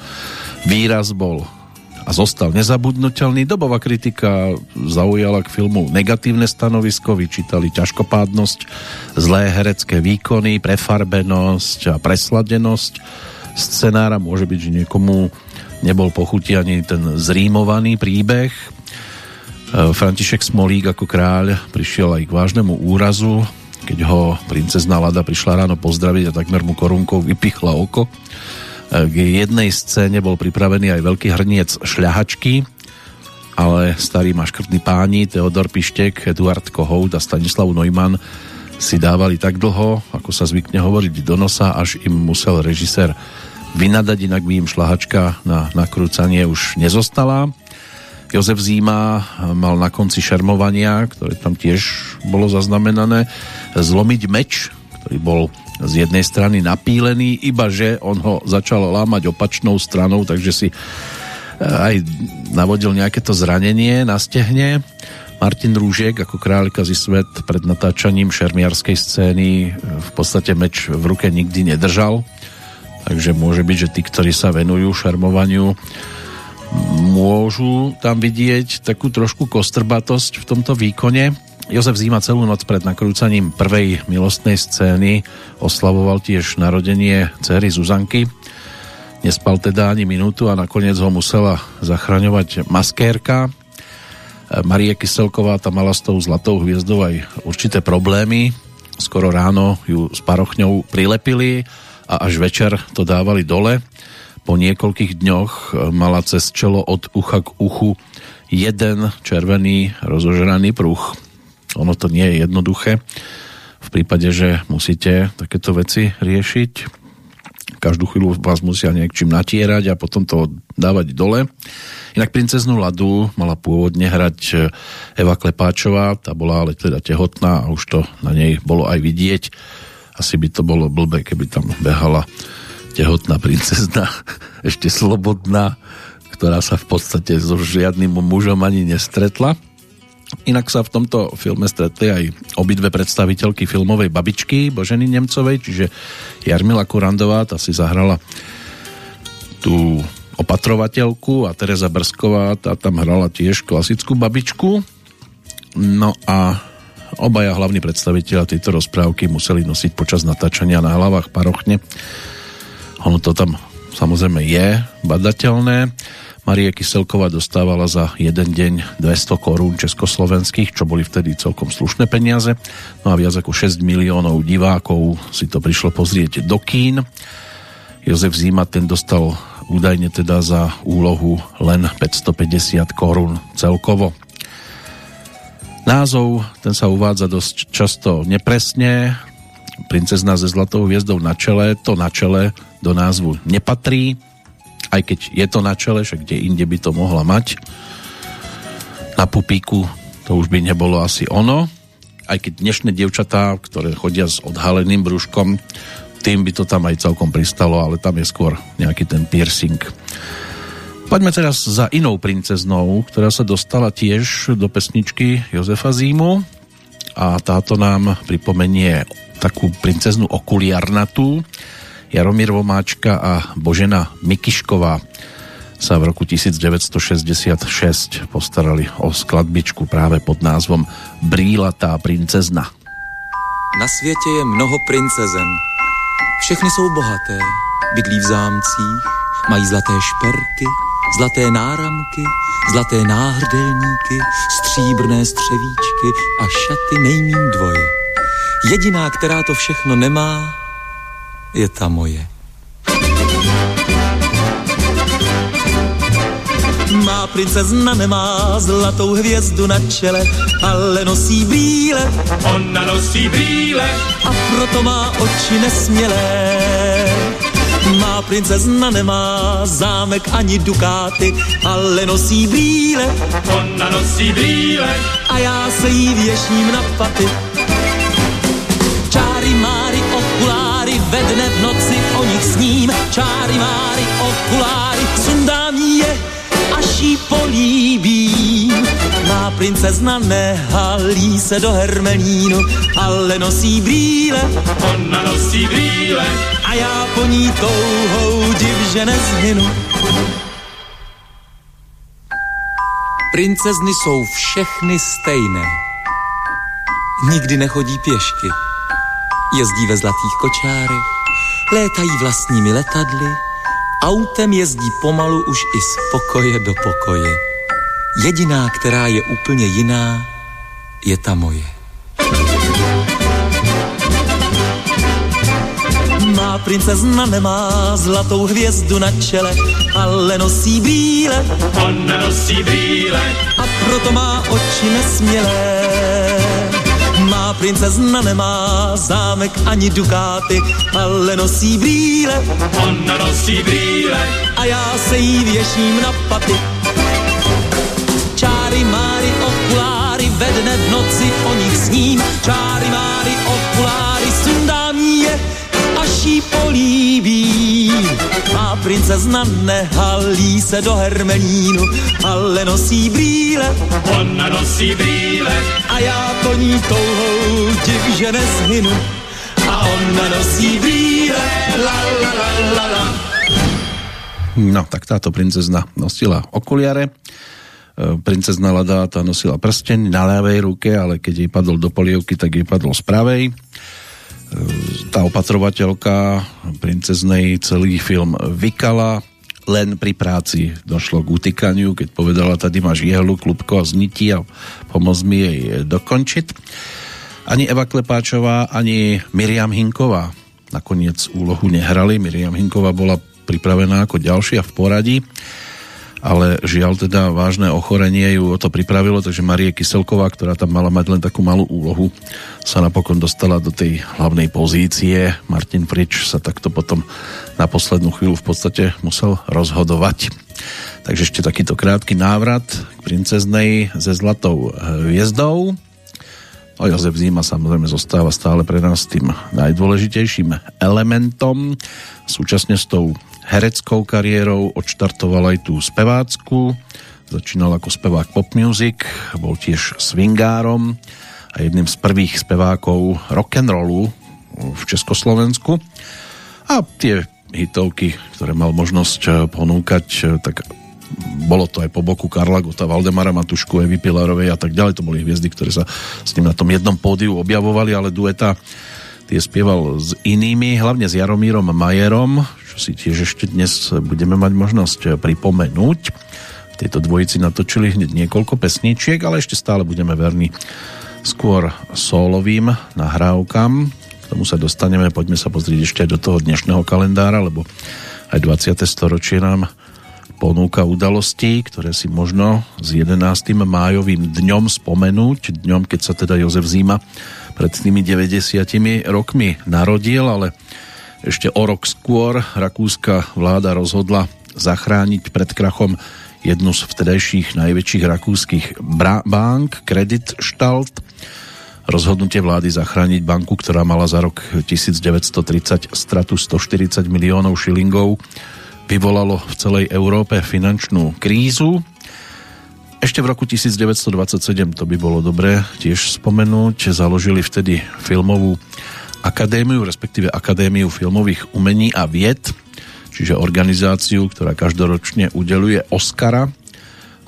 A: výraz bol a zostal nezabudnutelný. Dobová kritika zaujala k filmu negatívne stanovisko, vyčítali ťažkopádnosť, zlé herecké výkony, prefarbenosť a presladenosť scenára. Môže byť, že niekomu nebol pochutí ani ten zrímovaný príbeh. E, František Smolík ako kráľ prišiel aj k vážnemu úrazu, keď ho princezna Lada prišla ráno pozdraviť a takmer mu korunkou vypichla oko k jednej scéne bol pripravený aj veľký hrniec šľahačky, ale starí maškrtní páni Teodor Pištek, Eduard Kohout a Stanislav Neumann si dávali tak dlho, ako sa zvykne hovoriť do nosa, až im musel režisér vynadať, inak by im šlahačka na nakrúcanie už nezostala. Jozef Zíma mal na konci šermovania, ktoré tam tiež bolo zaznamenané, zlomiť meč, ktorý bol z jednej strany napílený, iba že on ho začal lámať opačnou stranou, takže si eh, aj navodil nejaké to zranenie na stehne. Martin Rúžiek ako kráľ svet pred natáčaním šermiarskej scény eh, v podstate meč v ruke nikdy nedržal. Takže môže byť, že tí, ktorí sa venujú šermovaniu, môžu tam vidieť takú trošku kostrbatosť v tomto výkone Jozef Zíma celú noc pred nakrúcaním prvej milostnej scény oslavoval tiež narodenie cery Zuzanky. Nespal teda ani minútu a nakoniec ho musela zachraňovať maskérka. Marie Kyselková tam mala s tou zlatou hviezdou aj určité problémy. Skoro ráno ju s parochňou prilepili a až večer to dávali dole. Po niekoľkých dňoch mala cez čelo od ucha k uchu jeden červený rozožraný pruch ono to nie je jednoduché. V prípade, že musíte takéto veci riešiť, každú chvíľu vás musia nejakčím natierať a potom to dávať dole. Inak princeznú Ladu mala pôvodne hrať e, Eva Klepáčová, tá bola ale teda tehotná a už to na nej bolo aj vidieť. Asi by to bolo blbé, keby tam behala tehotná princezna, (laughs) ešte slobodná, ktorá sa v podstate so žiadnym mužom ani nestretla. Inak sa v tomto filme stretli aj obidve predstaviteľky filmovej babičky Boženy Nemcovej, čiže Jarmila Kurandová, tá si zahrala tú opatrovateľku a Teresa Brsková, tá tam hrala tiež klasickú babičku. No a obaja hlavní predstaviteľa tejto rozprávky museli nosiť počas natáčania na hlavách parochne. Ono to tam samozrejme je badateľné. Marie Kyselková dostávala za jeden deň 200 korún československých, čo boli vtedy celkom slušné peniaze. No a viac ako 6 miliónov divákov si to prišlo pozrieť do kín. Jozef Zima ten dostal údajne teda za úlohu len 550 korún celkovo. Názov ten sa uvádza dosť často nepresne, princezna ze zlatou hviezdou na čele, to na čele do názvu nepatrí, aj keď je to na čele, však kde inde by to mohla mať. Na pupíku to už by nebolo asi ono, aj keď dnešné dievčatá, ktoré chodia s odhaleným brúškom, tým by to tam aj celkom pristalo, ale tam je skôr nejaký ten piercing. Poďme teraz za inou princeznou, ktorá sa dostala tiež do pesničky Jozefa Zímu a táto nám pripomenie takú princeznú okuliarnatú. Jaromír Vomáčka a Božena Mikišková sa v roku 1966 postarali o skladbičku práve pod názvom Brýlatá princezna.
B: Na světě je mnoho princezen. Všechny jsou bohaté, bydlí v zámcích, mají zlaté šperky, Zlaté náramky, zlaté náhrdelníky, stříbrné střevíčky a šaty nejmím dvoje. Jediná, která to všechno nemá, je ta moje. Má princezna nemá zlatou hvězdu na čele, ale nosí brýle.
D: Ona nosí brýle.
B: A proto má oči nesmělé. Má princezna nemá zámek ani dukáty, ale nosí brýle.
D: Ona nosí brýle.
B: A já se jí věším na paty. Čáry okuláry, ve dne v noci o nich sním. Čáry máry okuláry, sundám je, až jí políbím. Má princezna nehalí se do hermelínu, ale nosí brýle.
D: Ona nosí brýle.
B: A já po ní touhou div, že nezhynu. Princezny jsou všechny stejné. Nikdy nechodí pěšky. Jezdí ve zlatých kočárech, létají vlastními letadly, autem jezdí pomalu už i z pokoje do pokoje. Jediná, která je úplně jiná, je ta moje. Má princezna nemá zlatou hvězdu na čele, ale nosí brýle.
D: Ona nosí brýle.
B: A proto má oči nesmělé. Princezna nemá zámek ani dukáty, ale nosí brýle.
D: Ona nosí brýle.
B: A já se jí věším na paty Čáry máry okuláry, ve dne v noci o nich sním. Čáry máry okuláry, jí políbí. Má princezna nehalí se do hermelínu, ale nosí brýle.
D: Ona nosí brýle.
B: A já to ní touhou div, že nezhynu. A ona nosí brýle, la la la la la.
A: No, tak táto princezna nosila okuliare E, princezna Lada tá nosila prsteň na ľavej ruke, ale keď jej padol do polievky, tak jej padol z pravej. Tá opatrovateľka princeznej celý film vykala, len pri práci došlo k utykaniu, keď povedala, tady máš jehlu, klubko a znití a pomoz mi jej dokončiť. Ani Eva Klepáčová, ani Miriam Hinková nakoniec úlohu nehrali. Miriam Hinková bola pripravená ako ďalšia v poradí ale žiaľ teda vážne ochorenie ju o to pripravilo, takže Marie Kyselková, ktorá tam mala mať len takú malú úlohu, sa napokon dostala do tej hlavnej pozície. Martin Frič sa takto potom na poslednú chvíľu v podstate musel rozhodovať. Takže ešte takýto krátky návrat k princeznej ze zlatou hviezdou. No Jozef Zima samozrejme zostáva stále pre nás tým najdôležitejším elementom. Súčasne s tou hereckou kariérou, odštartoval aj tú spevácku, začínal ako spevák pop music, bol tiež swingárom a jedným z prvých spevákov rock'n'rollu v Československu. A tie hitovky, ktoré mal možnosť eh, ponúkať, eh, tak bolo to aj po boku Karla Gota, Valdemara Matušku, Evy Pilarovej a tak ďalej. To boli hviezdy, ktoré sa s ním na tom jednom pódiu objavovali, ale dueta tie spieval s inými, hlavne s Jaromírom Majerom, čo si tiež ešte dnes budeme mať možnosť pripomenúť. V dvojici natočili hneď niekoľko pesničiek, ale ešte stále budeme verní skôr solovým nahrávkam. K tomu sa dostaneme, poďme sa pozrieť ešte aj do toho dnešného kalendára, lebo aj 20. storočie nám ponúka udalostí, ktoré si možno s 11. májovým dňom spomenúť, dňom, keď sa teda Jozef Zima pred tými 90 rokmi narodil, ale ešte o rok skôr rakúska vláda rozhodla zachrániť pred krachom jednu z vtedajších najväčších rakúskych bank, Credit Stalt. Rozhodnutie vlády zachrániť banku, ktorá mala za rok 1930 stratu 140 miliónov šilingov, vyvolalo v celej Európe finančnú krízu. Ešte v roku 1927, to by bolo dobré tiež spomenúť, založili vtedy filmovú akadémiu, respektíve Akadémiu filmových umení a vied, čiže organizáciu, ktorá každoročne udeluje Oscara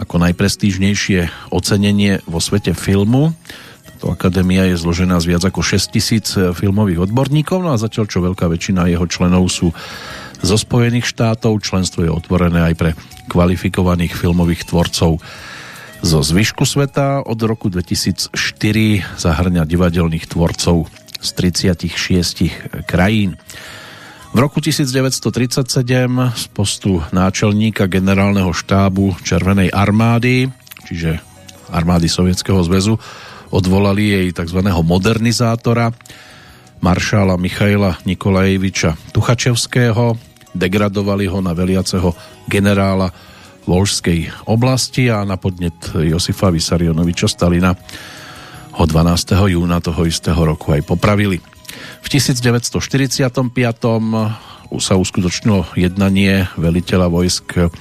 A: ako najprestížnejšie ocenenie vo svete filmu. Táto akadémia je zložená z viac ako 6 tisíc filmových odborníkov, no a zatiaľ čo veľká väčšina jeho členov sú zo Spojených štátov. Členstvo je otvorené aj pre kvalifikovaných filmových tvorcov zo zvyšku sveta. Od roku 2004 zahrňa divadelných tvorcov z 36 krajín. V roku 1937 z postu náčelníka generálneho štábu Červenej armády, čiže armády Sovietskeho zväzu, odvolali jej tzv. modernizátora maršála Michaila Nikolajeviča Tuchačevského, degradovali ho na veliaceho generála Volžskej oblasti a na podnet Josifa Vysarionoviča Stalina ho 12. júna toho istého roku aj popravili. V 1945. sa uskutočnilo jednanie veliteľa vojsk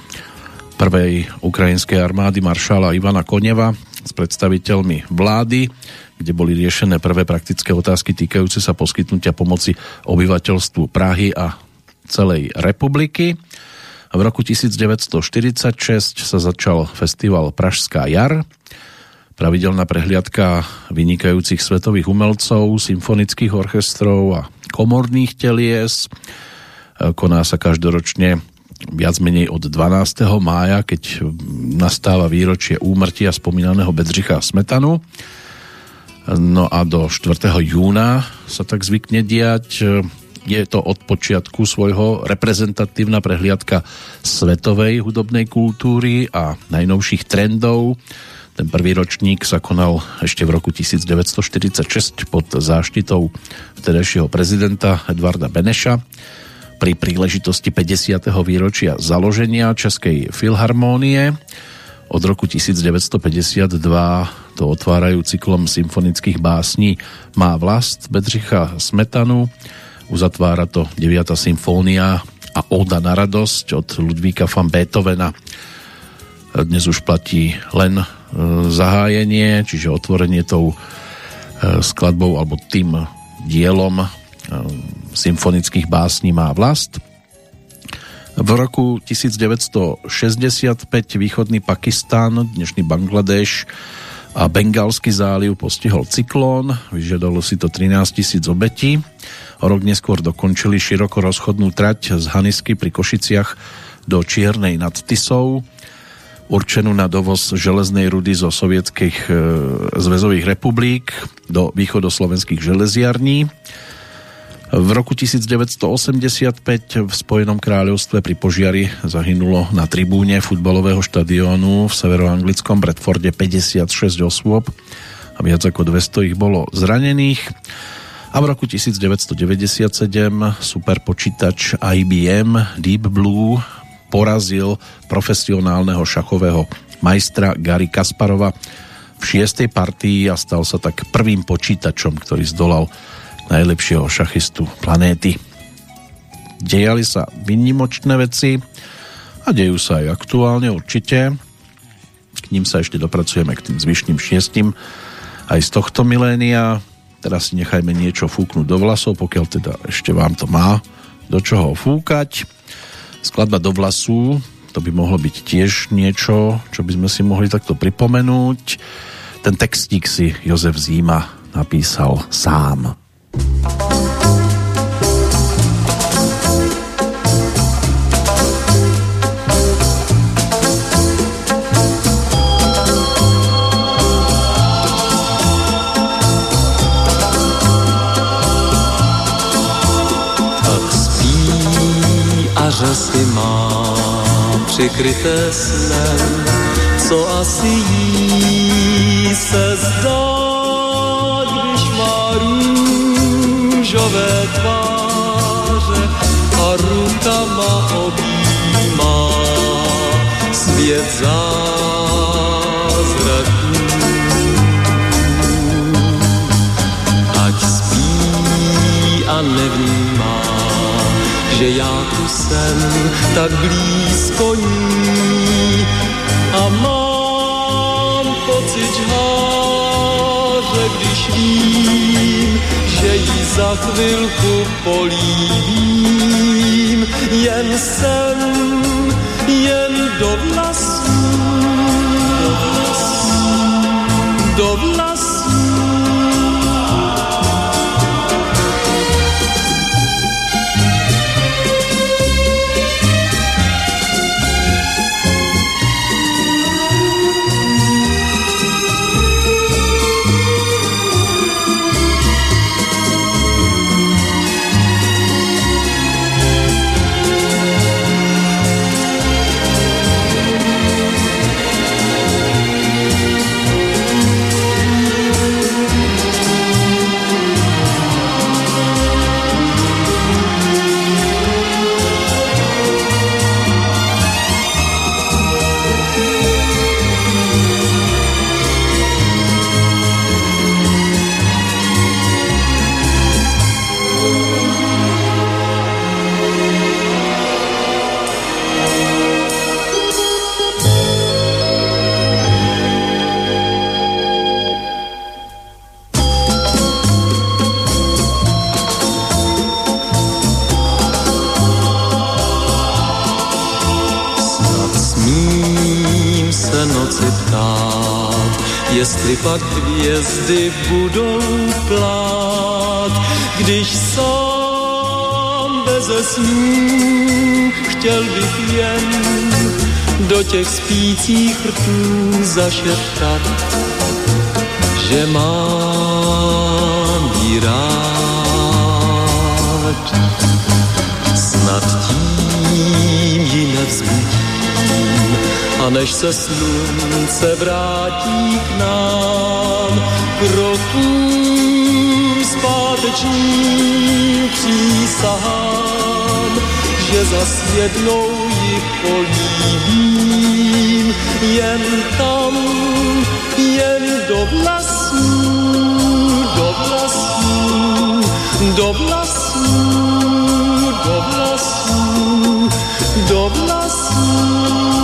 A: prvej ukrajinskej armády maršála Ivana Koneva s predstaviteľmi vlády, kde boli riešené prvé praktické otázky týkajúce sa poskytnutia pomoci obyvateľstvu Prahy a celej republiky. V roku 1946 sa začal festival Pražská jar, pravidelná prehliadka vynikajúcich svetových umelcov, symfonických orchestrov a komorných telies. Koná sa každoročne viac menej od 12. mája, keď nastáva výročie úmrtia spomínaného Bedřicha Smetanu. No a do 4. júna sa tak zvykne diať je to od počiatku svojho reprezentatívna prehliadka svetovej hudobnej kultúry a najnovších trendov. Ten prvý ročník sa konal ešte v roku 1946 pod záštitou vtedajšieho prezidenta Edvarda Beneša pri príležitosti 50. výročia založenia Českej filharmónie. Od roku 1952 to otvárajú cyklom symfonických básní Má vlast Bedřicha Smetanu, Uzatvára to 9. symfónia a Oda na radosť od Ludvíka van Beethovena. Dnes už platí len e, zahájenie, čiže otvorenie tou e, skladbou alebo tým dielom e, symfonických básní má vlast. V roku 1965 východný Pakistán, dnešný Bangladeš a Bengalský záliv postihol cyklón, vyžiadalo si to 13 tisíc obetí. O rok neskôr dokončili široko rozchodnú trať z Hanisky pri Košiciach do Čiernej nad Tisou, určenú na dovoz železnej rudy zo sovietských e, zväzových republik do východoslovenských železiarní. V roku 1985 v Spojenom kráľovstve pri požiari zahynulo na tribúne futbalového štadiónu v severoanglickom Bradforde 56 osôb a viac ako 200 ich bolo zranených a v roku 1997 superpočítač IBM Deep Blue porazil profesionálneho šachového majstra Gary Kasparova v šiestej partii a stal sa tak prvým počítačom, ktorý zdolal najlepšieho šachistu planéty. Dejali sa vynimočné veci a dejú sa aj aktuálne určite. K ním sa ešte dopracujeme k tým zvyšným šiestim aj z tohto milénia Teraz si nechajme niečo fúknuť do vlasov, pokiaľ teda ešte vám to má do čoho fúkať. Skladba do vlasu, to by mohlo byť tiež niečo, čo by sme si mohli takto pripomenúť. Ten textík si Jozef Zíma napísal sám.
B: Řasy má přikryté snem, co asi jí se zdá, když má růžové tváře a rukama objímá svět zázraků. Ať spí a nevnímá, že já tu jsem tak blízko ní a mám pocit žháře, když vím, že jí za chvilku polívím. Jen jsem, jen do vlasů, jestli pak hvězdy budou plát, když sám beze snů chtěl bych jen do těch spících rtů zašeptat, že mám jí rád. Snad tím ji nevzbudím, než se slunce vrátí k nám, krokům zpátečním přísahám, že zas jednou ji políbím, jen tam, jen do vlasů, do vlasů, do vlasů, do vlasů, do vlasů.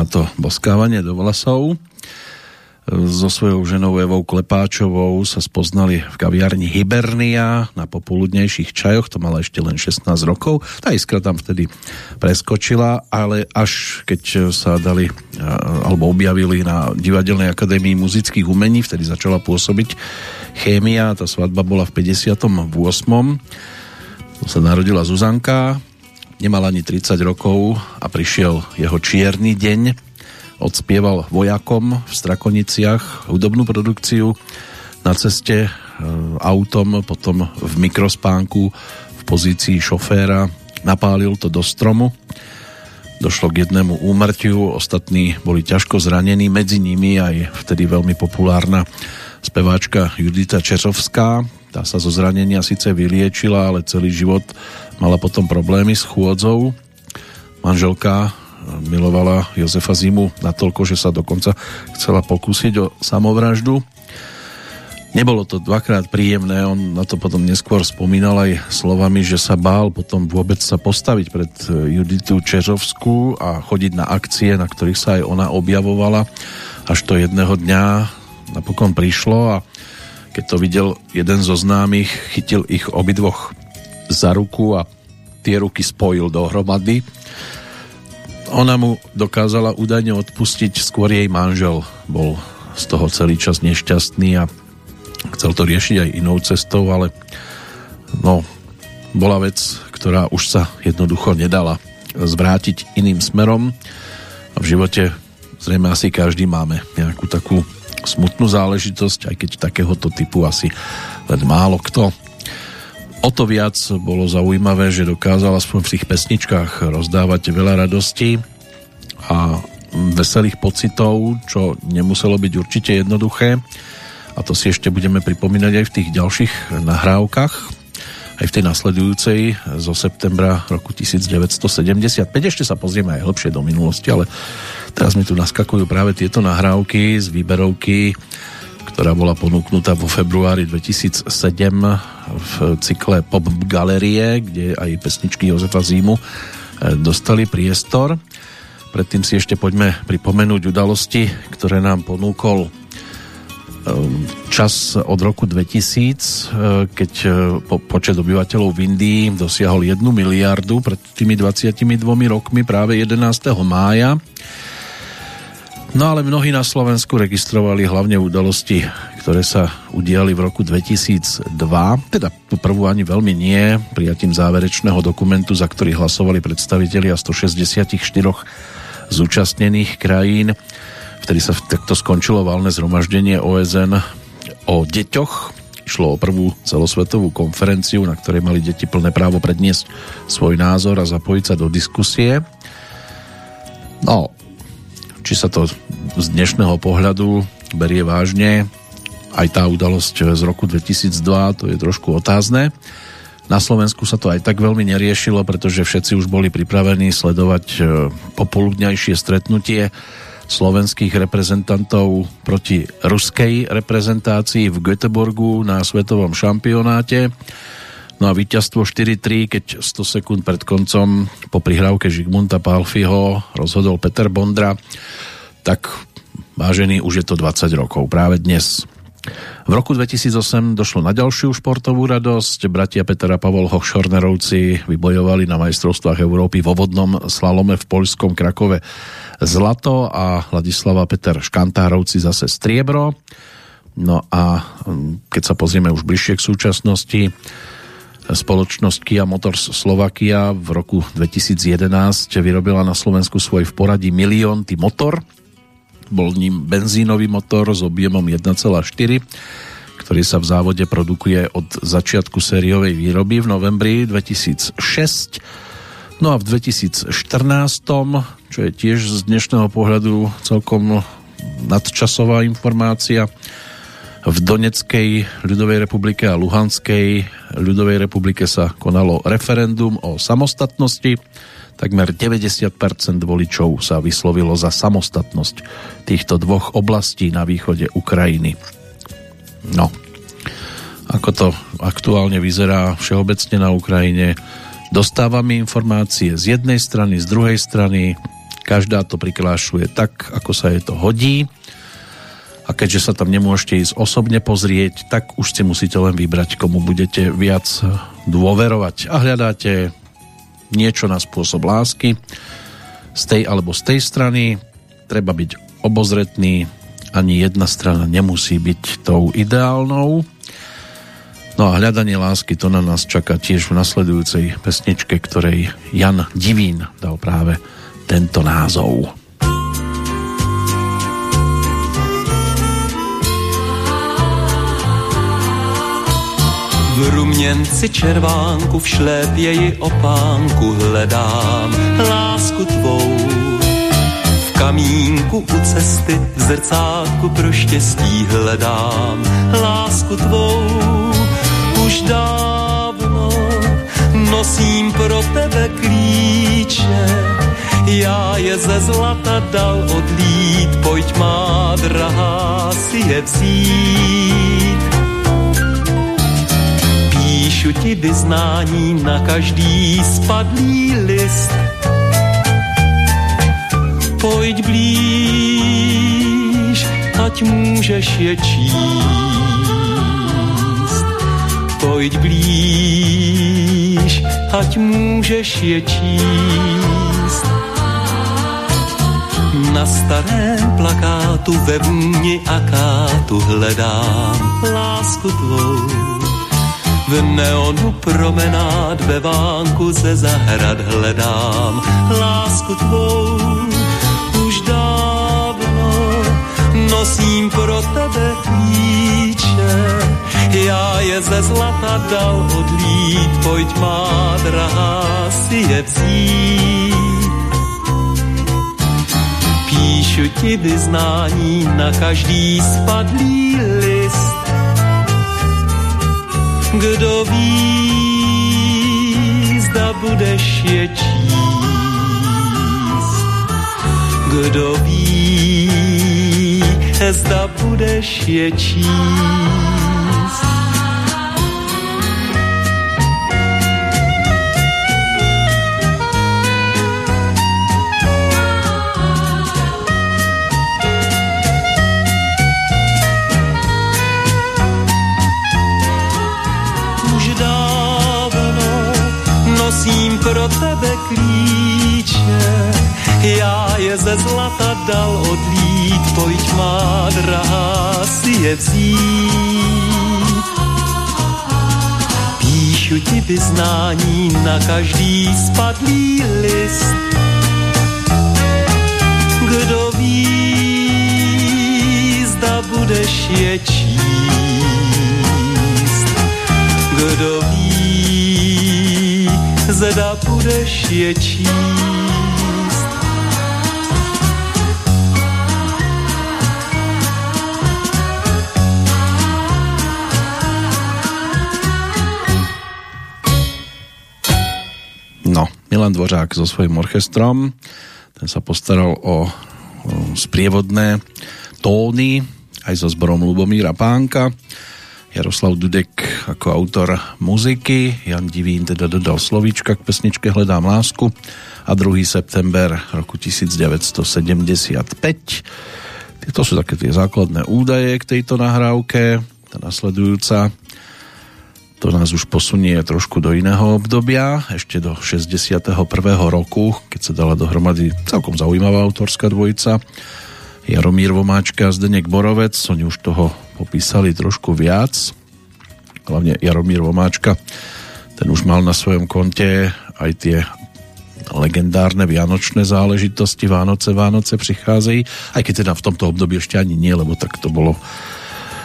A: Na to boskávanie do vlasov. So svojou ženou Evou Klepáčovou sa spoznali v kaviarni Hibernia na popoludnejších čajoch, to mala ešte len 16 rokov. Tá iskra tam vtedy preskočila, ale až keď sa dali alebo objavili na Divadelnej akadémii muzických umení, vtedy začala pôsobiť chémia, tá svadba bola v 58. sa narodila Zuzanka, nemal ani 30 rokov a prišiel jeho čierny deň. Odspieval vojakom v Strakoniciach hudobnú produkciu na ceste e, autom, potom v mikrospánku v pozícii šoféra napálil to do stromu. Došlo k jednému úmrtiu, ostatní boli ťažko zranení, medzi nimi aj vtedy veľmi populárna speváčka Judita Čeřovská. Tá sa zo zranenia síce vyliečila, ale celý život mala potom problémy s chôdzou. Manželka eh, milovala Jozefa Zimu natoľko, že sa dokonca chcela pokúsiť o samovraždu. Nebolo to dvakrát príjemné, on na to potom neskôr spomínal aj slovami, že sa bál potom vôbec sa postaviť pred eh, Juditu Čežovskú a chodiť na akcie, na ktorých sa aj ona objavovala, až to jedného dňa napokon prišlo a keď to videl jeden zo známych, chytil ich obidvoch za ruku a tie ruky spojil dohromady. Ona mu dokázala údajne odpustiť, skôr jej manžel bol z toho celý čas nešťastný a chcel to riešiť aj inou cestou, ale no, bola vec, ktorá už sa jednoducho nedala zvrátiť iným smerom a v živote zrejme asi každý máme nejakú takú smutnú záležitosť, aj keď takéhoto typu asi len málo kto O to viac bolo zaujímavé, že dokázal aspoň v tých pesničkách rozdávať veľa radosti a veselých pocitov, čo nemuselo byť určite jednoduché. A to si ešte budeme pripomínať aj v tých ďalších nahrávkach, aj v tej nasledujúcej zo septembra roku 1975. Ešte sa pozrieme aj hlbšie do minulosti, ale teraz mi tu naskakujú práve tieto nahrávky z výberovky ktorá bola ponúknutá vo februári 2007 v cykle Pop Galerie, kde aj pesničky Jozefa Zímu eh, dostali priestor. Predtým si ešte poďme pripomenúť udalosti, ktoré nám ponúkol eh, čas od roku 2000, eh, keď počet obyvateľov v Indii dosiahol 1 miliardu pred tými 22 rokmi práve 11. mája No ale mnohí na Slovensku registrovali hlavne udalosti, ktoré sa udiali v roku 2002, teda tú prvú ani veľmi nie, prijatím záverečného dokumentu, za ktorý hlasovali predstavitelia 164 zúčastnených krajín. Vtedy sa takto skončilo valné zhromaždenie OSN o deťoch. Išlo o prvú celosvetovú konferenciu, na ktorej mali deti plné právo predniesť svoj názor a zapojiť sa do diskusie. No, či sa to z dnešného pohľadu berie vážne, aj tá udalosť z roku 2002, to je trošku otázne. Na Slovensku sa to aj tak veľmi neriešilo, pretože všetci už boli pripravení sledovať e, popoludňajšie stretnutie slovenských reprezentantov proti ruskej reprezentácii v Göteborgu na svetovom šampionáte. No a víťazstvo 4-3, keď 100 sekúnd pred koncom po prihrávke Žigmunta Palfiho rozhodol Peter Bondra, tak vážený, už je to 20 rokov. Práve dnes v roku 2008 došlo na ďalšiu športovú radosť. Bratia Peter a Pavol Hochschornerovci vybojovali na majstrovstvách Európy vo vodnom slalome v poľskom Krakove zlato a Ladislava Peter Škantárovci zase striebro. No a mm, keď sa pozrieme už bližšie k súčasnosti, Spoločnosť Kia Motors Slovakia v roku 2011 vyrobila na Slovensku svoj v poradí miliónty motor. Bol ním benzínový motor s objemom 1,4 ktorý sa v závode produkuje od začiatku sériovej výroby v novembri 2006. No a v 2014, čo je tiež z dnešného pohľadu celkom nadčasová informácia, v Doneckej ľudovej republike a Luhanskej ľudovej republike sa konalo referendum o samostatnosti. Takmer 90% voličov sa vyslovilo za samostatnosť týchto dvoch oblastí na východe Ukrajiny. No, ako to aktuálne vyzerá všeobecne na Ukrajine, dostávame informácie z jednej strany, z druhej strany, každá to priklášuje tak, ako sa je to hodí a keďže sa tam nemôžete ísť osobne pozrieť, tak už si musíte len vybrať, komu budete viac dôverovať a hľadáte niečo na spôsob lásky z tej alebo z tej strany. Treba byť obozretný, ani jedna strana nemusí byť tou ideálnou. No a hľadanie lásky to na nás čaká tiež v nasledujúcej pesničke, ktorej Jan Divín dal práve tento názov.
B: V ruměnci červánku v šlépěji opánku hledám lásku tvou. V kamínku u cesty v zrcátku pro štěstí hledám lásku tvou. Už dávno nosím pro tebe klíče, já je ze zlata dal odlít, pojď má drahá si je vzít píšu ti vyznání na každý spadlý list. Pojď blíž, ať můžeš je číst. Pojď blíž, ať můžeš je číst. Na starém plakátu ve vůni akátu hledám lásku tvou v neonu promenád ve vánku ze zahrad hledám lásku tvou. Už dávno nosím pro tebe klíče, já je ze zlata dal odlít, pojď má drahá si je vzít. Píšu ti vyznání na každý spadlý Kdo ví, zda budeš je číst. Kdo ví, zda budeš je číst. Je ze zlata dal odlít, pojď má drahá si je vzít. Píšu ti vyznání na každý spadlý list, kdo ví, zda budeš je číst. Kdo zda budeš je číst.
A: Milan Dvořák so svojím orchestrom, ten sa postaral o, o sprievodné tóny aj so zborom Lubomíra Pánka Jaroslav Dudek ako autor muziky, Jan Divín teda dodal slovíčka k pesničke Hledám lásku a 2. september roku 1975. Tieto sú také tie základné údaje k tejto nahrávke. Tá nasledujúca to nás už posunie trošku do iného obdobia, ešte do 61. roku, keď sa dala dohromady celkom zaujímavá autorská dvojica. Jaromír Vomáčka a Zdenek Borovec, oni už toho popísali trošku viac, hlavne Jaromír Vomáčka, ten už mal na svojom konte aj tie legendárne vianočné záležitosti Vánoce, Vánoce pricházejí, aj keď teda v tomto období ešte ani nie, lebo tak to bolo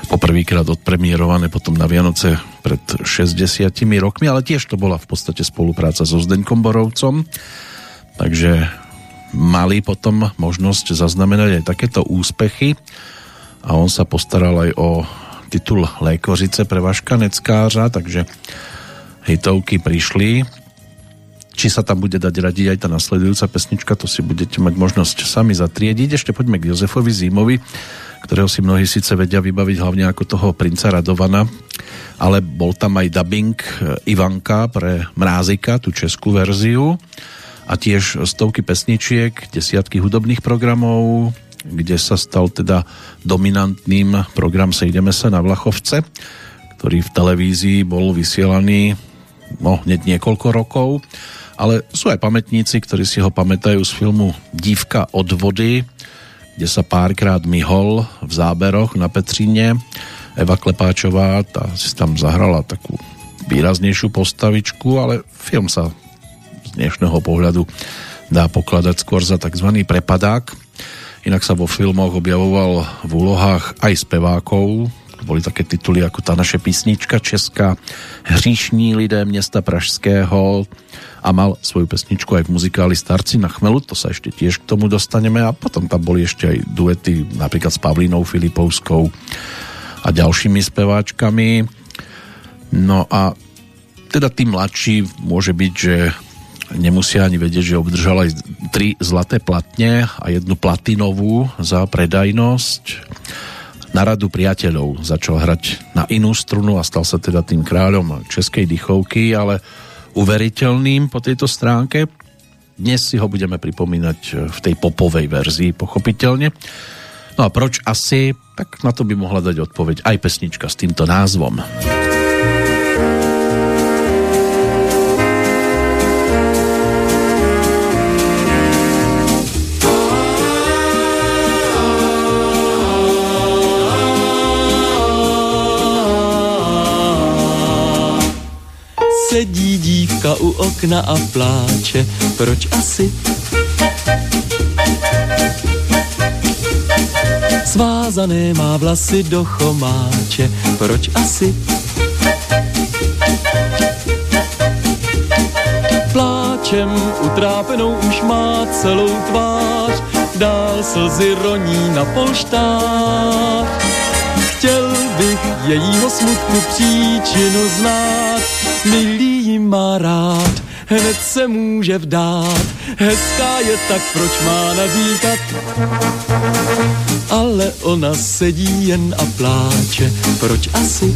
A: poprvýkrát odpremierované potom na Vianoce pred 60 rokmi, ale tiež to bola v podstate spolupráca so Zdeňkom Borovcom, takže mali potom možnosť zaznamenať aj takéto úspechy a on sa postaral aj o titul Lékořice pre Vaška Neckářa, takže hitovky prišli. Či sa tam bude dať radiť aj tá nasledujúca pesnička, to si budete mať možnosť sami zatriediť. Ešte poďme k Jozefovi Zímovi, ktorého si mnohí síce vedia vybaviť hlavne ako toho princa Radovana, ale bol tam aj dubbing Ivanka pre Mrázika, tú českú verziu a tiež stovky pesničiek, desiatky hudobných programov, kde sa stal teda dominantným program Sejdeme sa na Vlachovce, ktorý v televízii bol vysielaný no, hneď niekoľko rokov, ale sú aj pamätníci, ktorí si ho pamätajú z filmu Dívka od vody, kde sa párkrát myhol v záberoch na Petříne. Eva Klepáčová tá si tam zahrala takú výraznejšiu postavičku, ale film sa z dnešného pohľadu dá pokladať skôr za tzv. prepadák. Inak sa vo filmoch objavoval v úlohách aj spevákov. Boli také tituly ako tá naše písnička česká, Hříšní lidé města Pražského a mal svoju pesničku aj v muzikáli Starci na chmelu, to sa ešte tiež k tomu dostaneme a potom tam boli ešte aj duety napríklad s Pavlínou Filipovskou a ďalšími speváčkami. No a teda tí mladší môže byť, že nemusia ani vedieť, že obdržal aj tri zlaté platne a jednu platinovú za predajnosť. Na radu priateľov začal hrať na inú strunu a stal sa teda tým kráľom českej dychovky, ale uveriteľným po tejto stránke. Dnes si ho budeme pripomínať v tej popovej verzii, pochopiteľne. No a proč asi? Tak na to by mohla dať odpoveď aj pesnička s týmto názvom.
B: Maminka u okna a pláče, proč asi? Svázané má vlasy do chomáče, proč asi? Pláčem utrápenou už má celou tvář, dál slzy roní na polštách. Chtěl bych jejího smutku příčinu znát, milý má rád, hned se může vdát. Hezká je tak, proč má naříkat? Ale ona sedí jen a pláče, proč asi?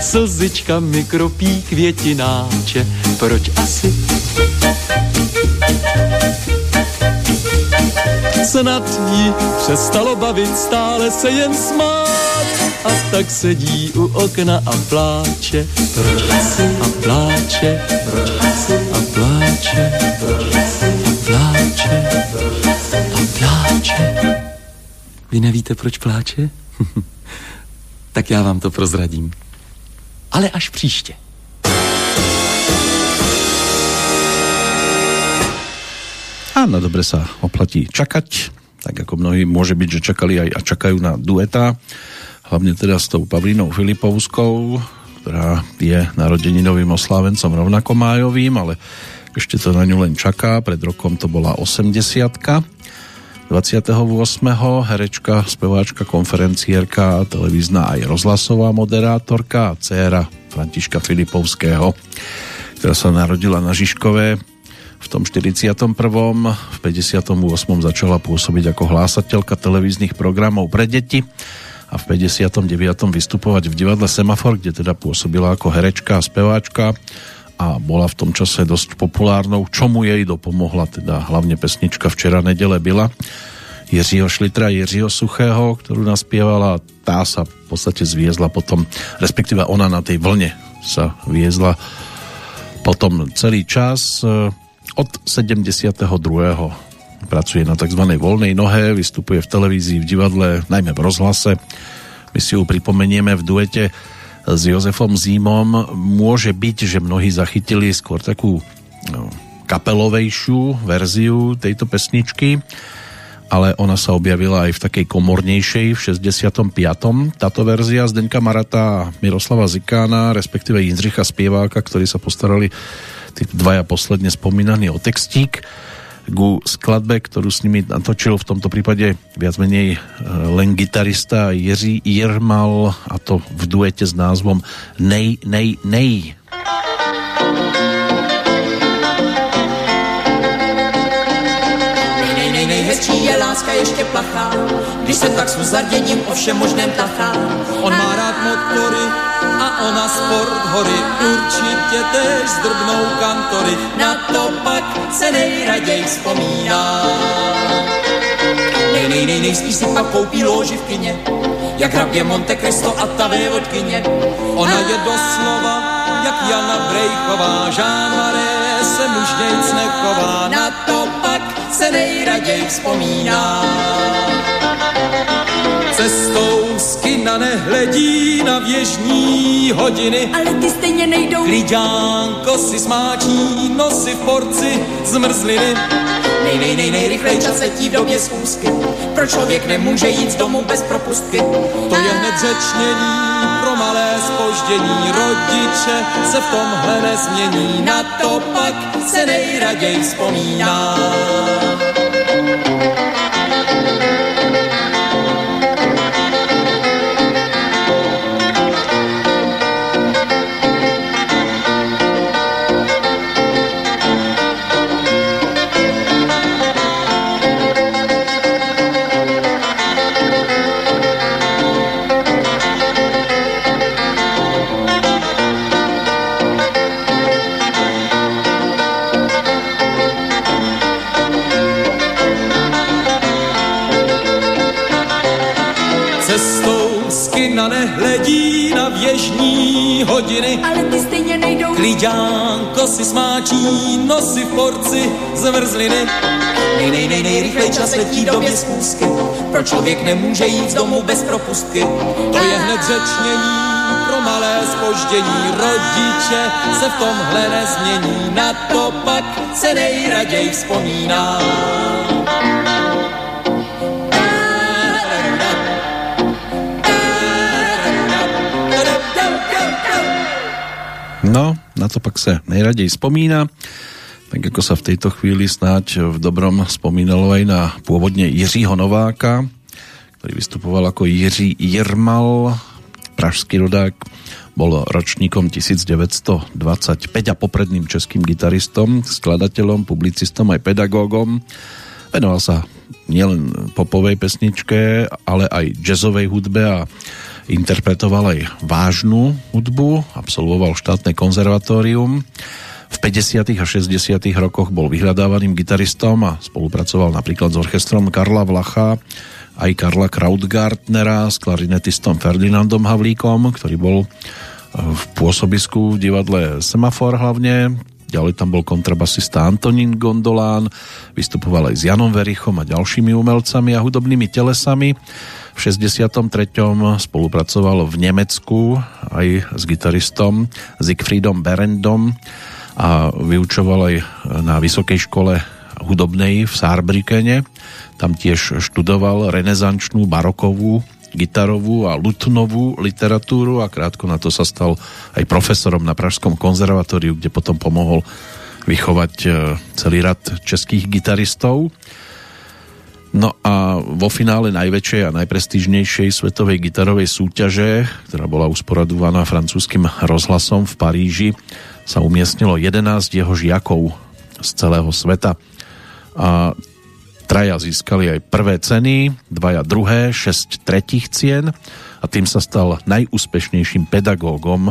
B: Slzička mi kropí květináče, proč asi? Snad jí přestalo bavit, stále se jen smát a tak sedí u okna a pláče, proč? A pláče, proč? A pláče, proč? A pláče, a pláče. Vy nevíte, proč pláče? (laughs) tak já vám to prozradím ale až příště.
A: Áno, dobre sa oplatí čakať, tak ako mnohí môže byť, že čakali aj a čakajú na dueta, hlavne teda s tou Pavlínou Filipovskou, ktorá je narodeninovým oslávencom rovnako májovým, ale ešte to na ňu len čaká, pred rokom to bola 80 28. herečka, speváčka, konferencierka, televízna aj rozhlasová moderátorka a dcéra Františka Filipovského, ktorá sa narodila na Žižkové v tom 41. V 58. začala pôsobiť ako hlásateľka televíznych programov pre deti a v 59. vystupovať v divadle Semafor, kde teda pôsobila ako herečka a speváčka a bola v tom čase dosť populárnou, čomu jej dopomohla teda hlavne pesnička Včera nedele byla Jiřího Šlitra, Jiřího Suchého, ktorú naspievala. Tá sa v podstate zviezla potom, respektíve ona na tej vlne sa viezla potom celý čas. Od 72. pracuje na tzv. voľnej nohe, vystupuje v televízii, v divadle, najmä v rozhlase. My si ju pripomenieme v duete s Jozefom Zímom môže byť, že mnohí zachytili skôr takú no, kapelovejšiu verziu tejto pesničky, ale ona sa objavila aj v takej komornejšej v 65. Táto verzia Zdenka Marata Miroslava Zikána, respektíve Jindřicha Spieváka, ktorí sa postarali tí dvaja posledne spomínaný o textík ku skladbe, ktorú s nimi natočil v tomto prípade viac menej e, len gitarista Jiří Jirmal a to v duete s názvom Nej, nej, nej.
E: nejhezčí je láska ještě plachá, když se tak s uzarděním o všem možném tachá.
B: On má rád motory a ona sport hory, určitě tež zdrbnou kantory,
E: na to pak se nejraději vzpomíná. Nej, nej, nej, nejspíš si pak koupí loži v kině, jak hrabě Monte Cristo a ta vévodkyně.
B: Ona je doslova jak Jana Brejchová, Jean Marie se mužnějc nechová,
E: na to pak se nejraději vzpomíná.
B: Cestou z kina nehledí na věžní hodiny.
E: Ale ty stejně nejdou.
B: Klidánko si smáčí nosy v porci zmrzliny.
E: Nej, nej, nej, nejrychlej čas letí v době schůzky. Proč člověk nemůže jít z domu bez propustky?
B: To je hned řečnění pro malé spoždění. Rodiče se v tomhle nezmění.
E: Na to pak se nejraději vzpomíná.
B: Klidánko si smáčí nosy v porci zmrzliny.
E: Nej, nej, nej, nejrychlej čas letí do době schůzky. Proč člověk nemůže jít z domu bez propustky?
B: To je hned řečnění pro malé spoždění. Rodiče se v tomhle nezmění. Na to pak se nejraději vzpomíná.
A: No, na to pak sa nejradej spomína. Tak ako sa v tejto chvíli snáď v dobrom spomínalo aj na pôvodne Jiřího Nováka, ktorý vystupoval ako Jiří Jirmal, pražský rodák, bol ročníkom 1925 a popredným českým gitaristom, skladateľom, publicistom aj pedagógom. Venoval sa nielen popovej pesničke, ale aj jazzovej hudbe a interpretoval aj vážnu hudbu, absolvoval štátne konzervatórium. V 50. a 60. rokoch bol vyhľadávaným gitaristom a spolupracoval napríklad s orchestrom Karla Vlacha, aj Karla Krautgartnera s klarinetistom Ferdinandom Havlíkom, ktorý bol e, v pôsobisku v divadle Semafor hlavne. Ďalej tam bol kontrabasista Antonín Gondolán, vystupoval aj s Janom Verichom a ďalšími umelcami a hudobnými telesami. V 63. spolupracoval v Nemecku aj s gitaristom Siegfriedom Berendom a vyučoval aj na vysokej škole hudobnej v Saarbrückene. Tam tiež študoval renesančnú, barokovú, gitarovú a lutnovú literatúru a krátko na to sa stal aj profesorom na Pražskom konzervatóriu, kde potom pomohol vychovať e, celý rad českých gitaristov. No a vo finále najväčšej a najprestížnejšej svetovej gitarovej súťaže, ktorá bola usporadovaná francúzským rozhlasom v Paríži, sa umiestnilo 11 jeho žiakov z celého sveta. A traja získali aj prvé ceny, dvaja druhé, šesť tretích cien a tým sa stal najúspešnejším pedagógom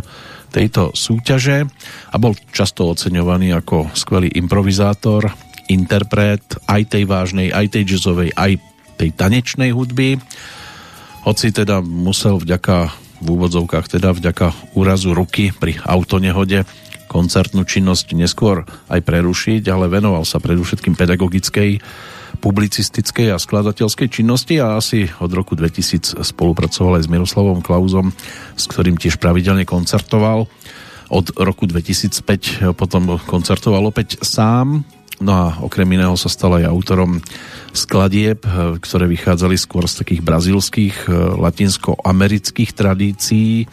A: tejto súťaže a bol často oceňovaný ako skvelý improvizátor, interpret aj tej vážnej, aj tej jazzovej, aj tej tanečnej hudby. Hoci teda musel vďaka v úvodzovkách teda vďaka úrazu ruky pri autonehode koncertnú činnosť neskôr aj prerušiť, ale venoval sa predovšetkým pedagogickej, publicistickej a skladateľskej činnosti a asi od roku 2000 spolupracoval aj s Miroslavom Klauzom, s ktorým tiež pravidelne koncertoval. Od roku 2005 potom koncertoval opäť sám, no a okrem iného sa stal aj autorom skladieb, ktoré vychádzali skôr z takých brazilských, latinsko-amerických tradícií,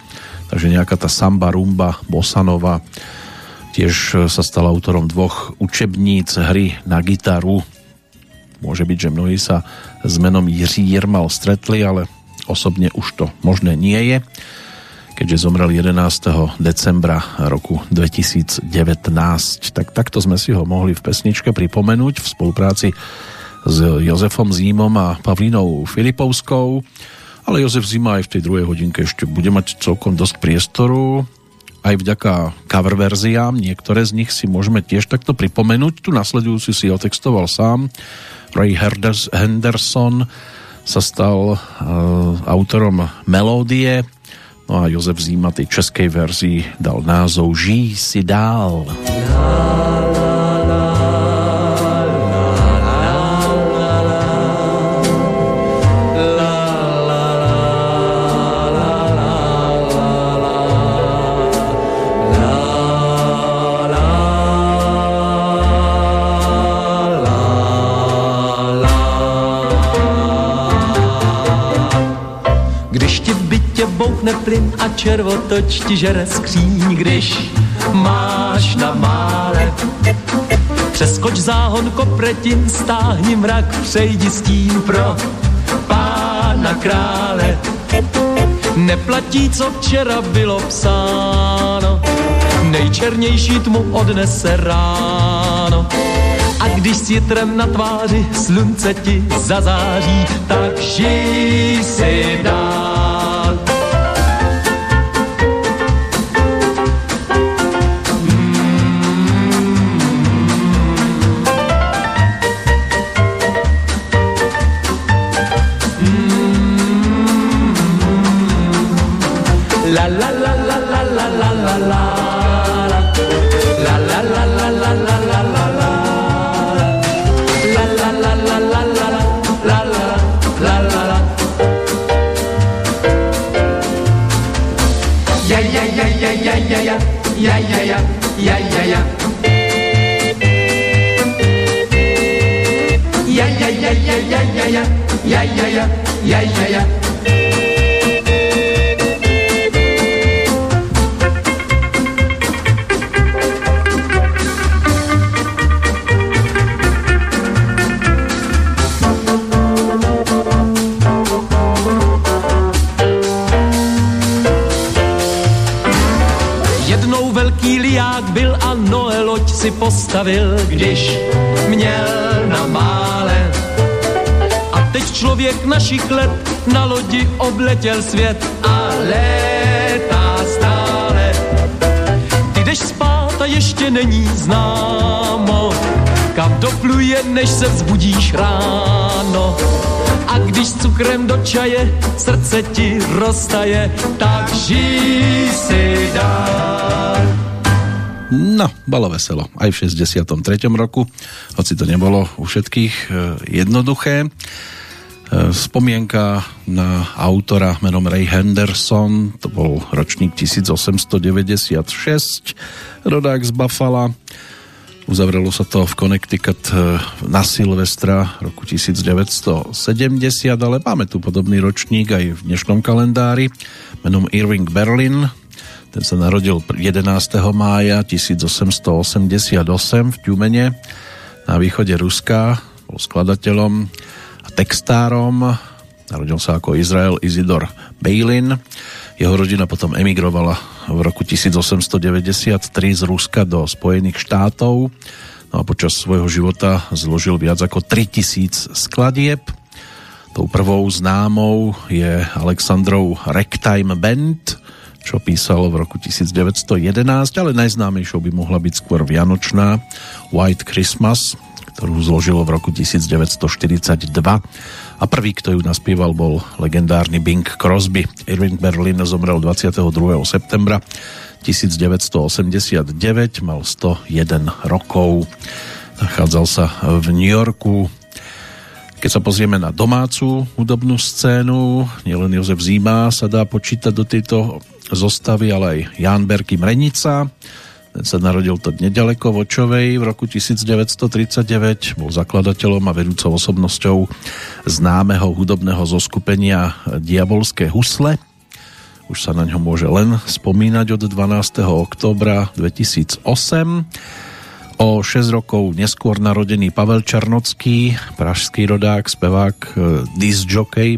A: takže nejaká tá samba, rumba, bosanova, Tiež e, sa stal autorom dvoch učebníc hry na gitaru. Môže byť, že mnohí sa s menom Jiří Jirmal stretli, ale osobne už to možné nie je, keďže zomrel 11. decembra roku 2019. Tak takto sme si ho mohli v pesničke pripomenúť v spolupráci s Jozefom Zímom a Pavlínou Filipovskou. Ale Jozef Zima aj v tej druhej hodinke ešte bude mať celkom dosť priestoru aj vďaka cover verziám. Niektoré z nich si môžeme tiež takto pripomenúť. Tu nasledujúci si otextoval sám. Ray Henderson sa stal uh, autorom melódie, no a Jozef Zíma tej českej verzii dal názov Žij si dál. Ja.
B: Bouchne plyn a červotoč ti žere skříň, když máš na mále. Přeskoč záhon kopretin, stáhni mrak, přejdi stín pro pána krále. Neplatí, co včera bylo psáno, nejčernější tmu odnese ráno. A když s jitrem na tváři slunce ti zazáří, tak žij si dál. ja, ja, ja, ja, ja, ja. Jednou velký liák byl a Noé loď si postavil, když měl člověk našich let na lodi obletěl svět a létá stále. Ty jdeš spát a ještě není známo, kam dopluje, než se vzbudíš ráno. A když cukrem do čaje srdce ti roztaje, tak žij si dál.
A: No, bolo veselo. Aj v 63. roku, hoci to nebolo u všetkých e, jednoduché. E, spomienka na autora menom Ray Henderson, to bol ročník 1896, rodák z Buffalo, Uzavrelo sa to v Connecticut e, na Silvestra roku 1970, ale máme tu podobný ročník aj v dnešnom kalendári menom Irving Berlin. Ten sa narodil 11. mája 1888 v Tumene na východe Ruska. Bol skladateľom textárom. Narodil sa ako Izrael Isidor Bejlin. Jeho rodina potom emigrovala v roku 1893 z Ruska do Spojených štátov. No a počas svojho života zložil viac ako 3000 skladieb. Tou prvou známou je Alexandrov Ragtime Band, čo písal v roku 1911, ale najznámejšou by mohla byť skôr Vianočná White Christmas, ktorú zložilo v roku 1942 a prvý, kto ju naspieval, bol legendárny Bing Crosby. Irving Berlin zomrel 22. septembra 1989, mal 101 rokov. Nachádzal sa v New Yorku. Keď sa pozrieme na domácu hudobnú scénu, nielen Jozef Zíma sa dá počítať do tejto zostavy, ale aj Jan Berky Mrenica, ten sa narodil to nedaleko Vočovej v roku 1939, bol zakladateľom a vedúcou osobnosťou známeho hudobného zoskupenia Diabolské husle. Už sa na ňo môže len spomínať od 12. októbra 2008. O 6 rokov neskôr narodený Pavel Čarnocký, pražský rodák, spevák, e, disc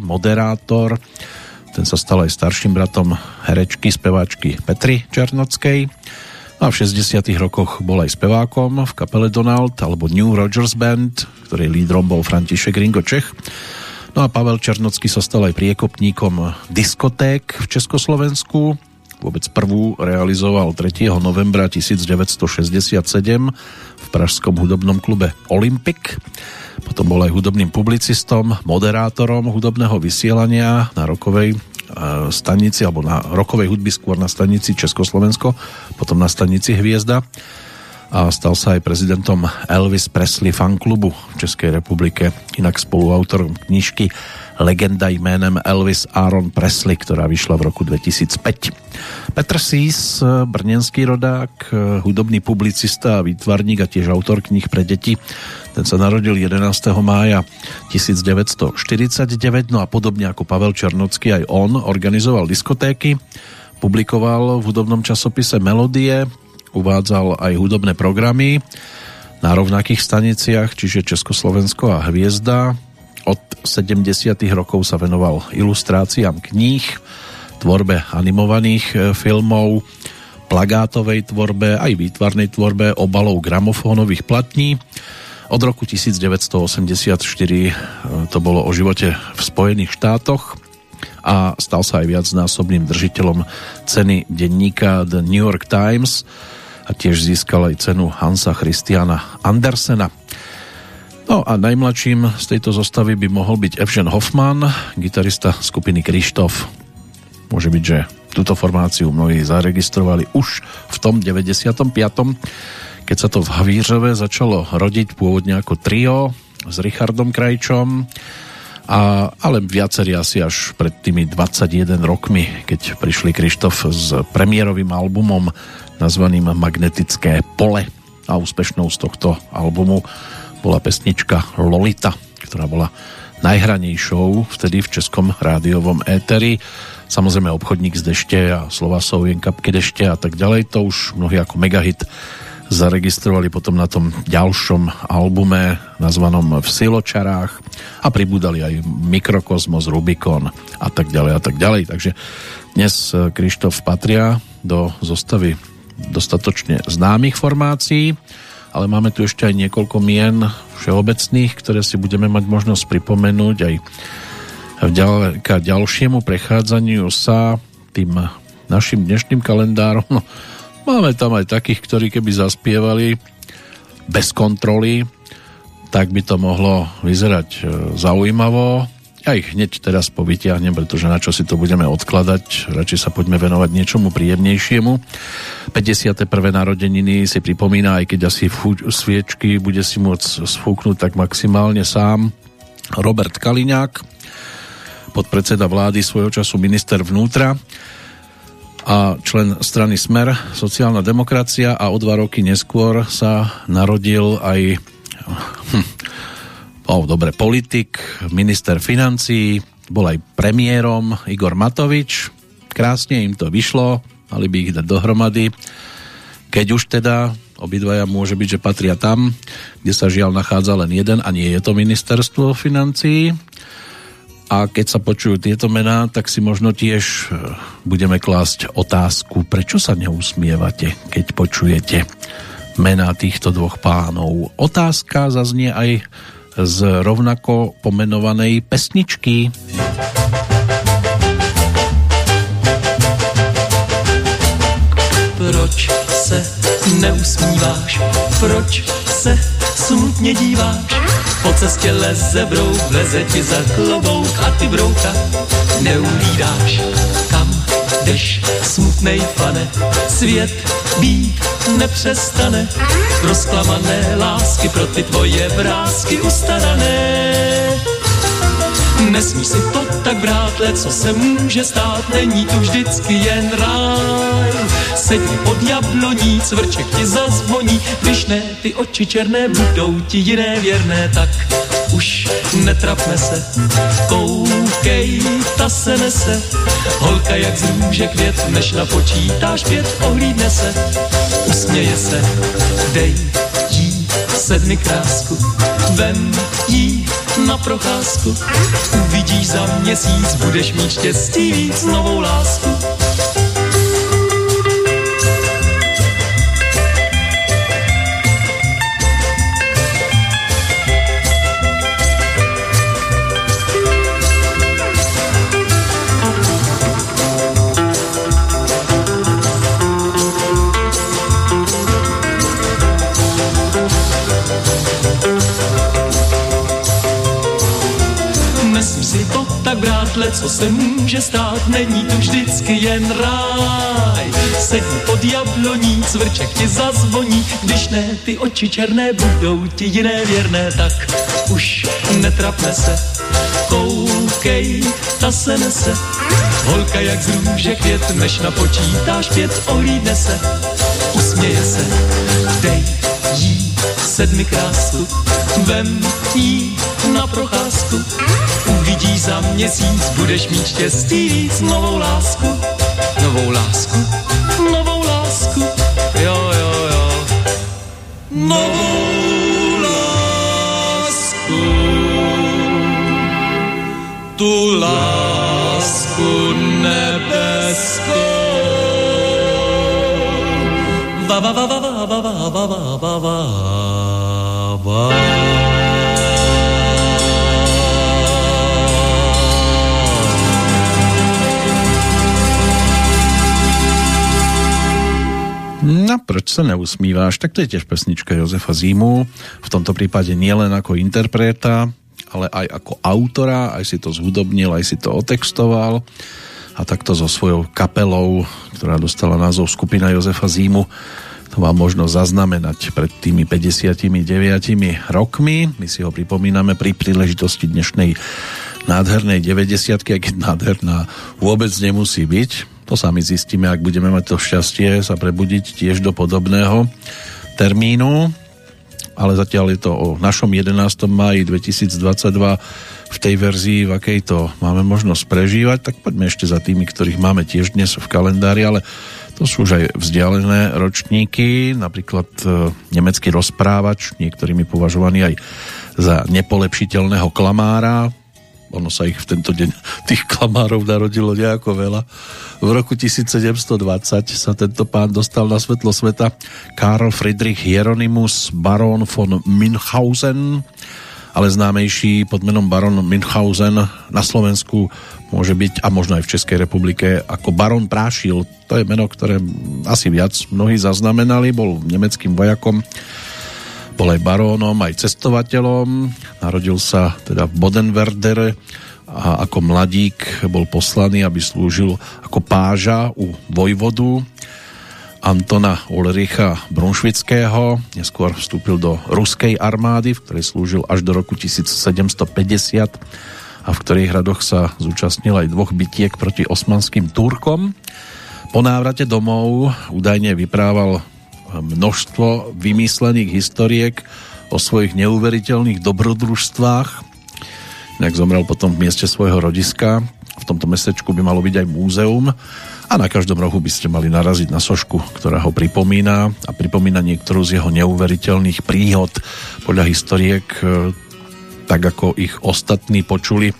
A: moderátor. Ten sa stal aj starším bratom herečky, speváčky Petry Čarnockej. A v 60 rokoch bol aj spevákom v kapele Donald alebo New Rogers Band, ktorej lídrom bol František Ringo Čech. No a Pavel Černocký sa stal aj priekopníkom diskoték v Československu. Vôbec prvú realizoval 3. novembra 1967 v pražskom hudobnom klube Olympic. Potom bol aj hudobným publicistom, moderátorom hudobného vysielania na rokovej stanici, alebo na rokovej hudby skôr na stanici Československo, potom na stanici Hviezda. A stal sa aj prezidentom Elvis Presley fanklubu v Českej republike, inak spoluautorom knižky Legenda jménem Elvis Aaron Presley, ktorá vyšla v roku 2005. Petr Sís, brněnský rodák, hudobný publicista a výtvarník a tiež autor knih pre deti, ten sa narodil 11. mája 1949, no a podobne ako Pavel Černocký, aj on organizoval diskotéky, publikoval v hudobnom časopise Melodie, uvádzal aj hudobné programy na rovnakých staniciach, čiže Československo a Hviezda. Od 70. rokov sa venoval ilustráciám kníh, tvorbe animovaných e, filmov, plagátovej tvorbe, aj výtvarnej tvorbe obalov gramofónových platní od roku 1984 e, to bolo o živote v Spojených štátoch a stal sa aj viacnásobným držiteľom ceny denníka The New York Times a tiež získal aj cenu Hansa Christiana Andersena. No a najmladším z tejto zostavy by mohol byť Evžen Hoffman, gitarista skupiny Krištof. Môže byť, že túto formáciu mnohí zaregistrovali už v tom 95 keď sa to v Havířove začalo rodiť pôvodne ako trio s Richardom Krajčom, a, ale viacerí asi až pred tými 21 rokmi, keď prišli Krištof s premiérovým albumom nazvaným Magnetické pole a úspešnou z tohto albumu bola pesnička Lolita, ktorá bola najhranejšou vtedy v českom rádiovom éteri. Samozrejme obchodník z dešte a slova sú jen kapky dešte a tak ďalej, to už mnohí ako megahit zaregistrovali potom na tom ďalšom albume nazvanom V siločarách a pribúdali aj Mikrokosmos, Rubikon a tak ďalej a tak ďalej. Takže dnes Krištof patria do zostavy dostatočne známych formácií. Ale máme tu ešte aj niekoľko mien všeobecných, ktoré si budeme mať možnosť pripomenúť aj vďaka ďalšiemu prechádzaniu sa tým našim dnešným kalendárom. No, máme tam aj takých, ktorí keby zaspievali bez kontroly, tak by to mohlo vyzerať e, zaujímavo. Ja ich hneď teraz povytiahnem, pretože na čo si to budeme odkladať, radšej sa poďme venovať niečomu príjemnejšiemu. 51. narodeniny si pripomína, aj keď asi sviečky bude si môcť sfúknuť tak maximálne sám Robert Kaliňák, podpredseda vlády svojho času minister vnútra a člen strany Smer, sociálna demokracia a o dva roky neskôr sa narodil aj hm, oh, dobre, politik, minister financií, bol aj premiérom Igor Matovič. Krásne im to vyšlo, mali by ich dať dohromady. Keď už teda obidvaja môže byť, že patria tam, kde sa žiaľ nachádza len jeden a nie je to ministerstvo financií, a keď sa počujú tieto mená, tak si možno tiež e, budeme klásť otázku, prečo sa neusmievate, keď počujete mená týchto dvoch pánov. Otázka zaznie aj z rovnako pomenovanej pesničky.
B: Proč se neusmíváš? Proč se smutně díváš? Po cestě leze brouk, leze ti za klobouk a ty brouka neuhlídáš. Kam jdeš, smutnej pane, svět být nepřestane. Rozklamané lásky pro ty tvoje vrázky ustarané. Nesmíš si to tak brát, let, co se může stát, není tu vždycky jen ráj. Sedí pod jabloní, cvrček ti zazvoní, když ne, ty oči černé budou ti jiné věrné, tak už netrapme se, koukej, ta se nese, holka jak z růže květ, než napočítáš pět, ohlídne se, usměje se, dej jí sedmi krásku, vem jí na procházku, uvidíš za měsíc, budeš mít štěstí víc novou lásku. Le, co se může stát, není to vždycky jen ráj. Sedí pod jabloní, cvrček ti zazvoní, když ne, ty oči černé budou ti jiné věrné, tak už netrapne se, koukej, ta se nese. Holka jak z růže květ, než napočítáš pět, ohlídne se, usměje se, dej sedmi krásu, vem jí na procházku, uvidíš za měsíc, budeš mít štěstí víc, novou lásku, novou lásku, novou lásku, jo, jo, jo, novou lásku, tu lásku nebeskou. Va, va, va, va, va, va, va, va, va, va,
A: proč sa neusmíváš? Tak to je tiež pesnička Jozefa Zímu. V tomto prípade nielen ako interpreta, ale aj ako autora, aj si to zhudobnil, aj si to otextoval a takto so svojou kapelou, ktorá dostala názov skupina Jozefa Zímu, to má možno zaznamenať pred tými 59 rokmi. My si ho pripomíname pri príležitosti dnešnej nádhernej 90 aj keď nádherná vôbec nemusí byť to sami zistíme, ak budeme mať to šťastie sa prebudiť tiež do podobného termínu. Ale zatiaľ je to o našom 11. máji 2022 v tej verzii, v akej to máme možnosť prežívať, tak poďme ešte za tými, ktorých máme tiež dnes v kalendári, ale to sú už aj vzdialené ročníky, napríklad e, nemecký rozprávač, niektorými považovaný aj za nepolepšiteľného klamára, ono sa ich v tento deň (laughs) tých klamárov narodilo nejako veľa. V roku 1720 sa tento pán dostal na svetlo sveta Karl Friedrich Hieronymus Baron von Münchhausen, ale známejší pod menom Baron Münchhausen na Slovensku môže byť a možno aj v Českej republike ako Baron Prášil. To je meno, ktoré asi viac mnohí zaznamenali, bol nemeckým vojakom bol aj barónom, aj cestovateľom. Narodil sa teda v Bodenwerdere a ako mladík bol poslaný, aby slúžil ako páža u vojvodu Antona Ulricha Brunšvického. Neskôr vstúpil do ruskej armády, v ktorej slúžil až do roku 1750 a v ktorých hradoch sa zúčastnil aj dvoch bitiek proti osmanským Turkom. Po návrate domov údajne vyprával množstvo vymyslených historiek o svojich neuveriteľných dobrodružstvách. Inak zomrel potom v mieste svojho rodiska. V tomto mestečku by malo byť aj múzeum a na každom rohu by ste mali naraziť na sošku, ktorá ho pripomína a pripomína niektorú z jeho neuveriteľných príhod podľa historiek, e, tak ako ich ostatní počuli.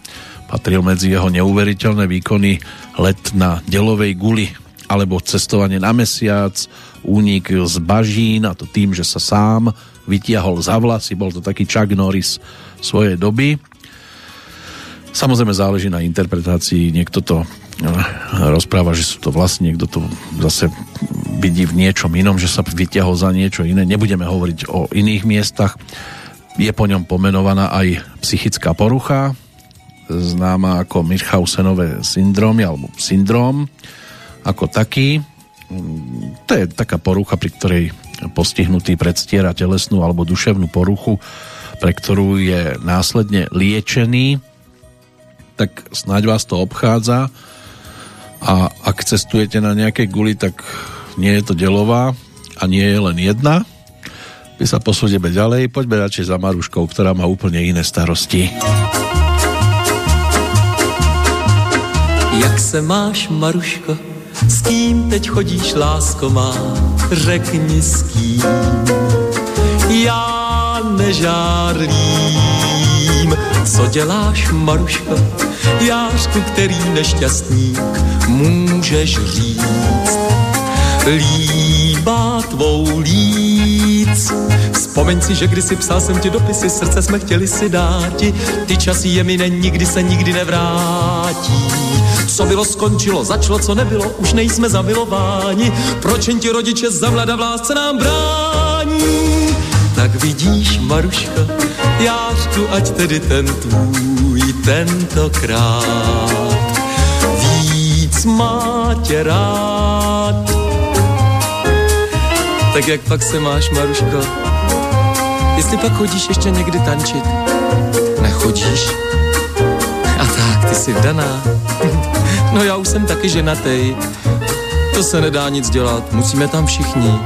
A: Patril medzi jeho neuveriteľné výkony let na delovej guli alebo cestovanie na mesiac, únik z bažín a to tým, že sa sám vytiahol za vlasy, bol to taký Chuck Norris svojej doby. Samozrejme záleží na interpretácii, niekto to eh, rozpráva, že sú to vlastne, niekto to zase vidí v niečom inom, že sa vytiahol za niečo iné. Nebudeme hovoriť o iných miestach. Je po ňom pomenovaná aj psychická porucha, známa ako Mirchausenové syndromy alebo syndrom ako taký to je taká porucha, pri ktorej postihnutý predstiera telesnú alebo duševnú poruchu, pre ktorú je následne liečený, tak snáď vás to obchádza a ak cestujete na nejakej guli, tak nie je to delová a nie je len jedna. My sa posúdeme ďalej, poďme radšej za Maruškou, ktorá má úplne iné starosti.
B: Jak se máš, Maruško? S kým teď chodíš, lásko má, řekni s kým. Já nežárlím, co děláš, Maruško, jářku, který nešťastník můžeš říct. Líbá tvou líc. Vzpomeň si, že kdysi psal jsem ti dopisy, srdce jsme chtěli si dáti, ty časy je mi nikdy se nikdy nevrátí co bylo, skončilo, začalo, co nebylo, už nejsme zamilováni. Proč jen ti rodiče za mlada v lásce nám brání? Tak vidíš, Maruška, jářku, ať tedy ten tvůj tentokrát víc má tě rád. Tak jak pak se máš, Maruško? Jestli pak chodíš ještě někdy tančit? Nechodíš? A tak, ty jsi vdaná. No já už jsem taky ženatej. To se nedá nic dělat, musíme tam všichni.